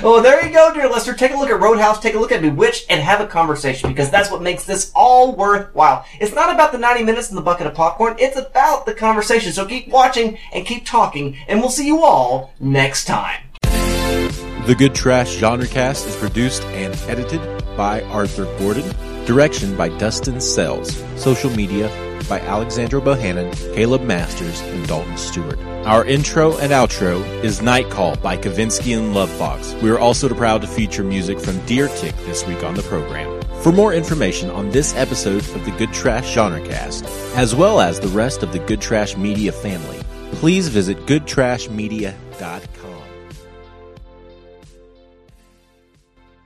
Well, there you go, dear listener. Take a look at Roadhouse, take a look at Bewitched, and have a conversation because that's what makes this all worthwhile. It's not about the 90 minutes and the bucket of popcorn, it's about the conversation. So keep watching and keep talking, and we'll see you all next time. The Good Trash Genrecast is produced and edited by Arthur Gordon. Direction by Dustin Sells. Social media by Alexandra Bohannon, Caleb Masters, and Dalton Stewart. Our intro and outro is Night Call by Kavinsky and Lovefoxxx. We are also proud to feature music from Deer Tick this week on the program. For more information on this episode of the Good Trash Genrecast, as well as the rest of the Good Trash Media family, please visit goodtrashmedia.com.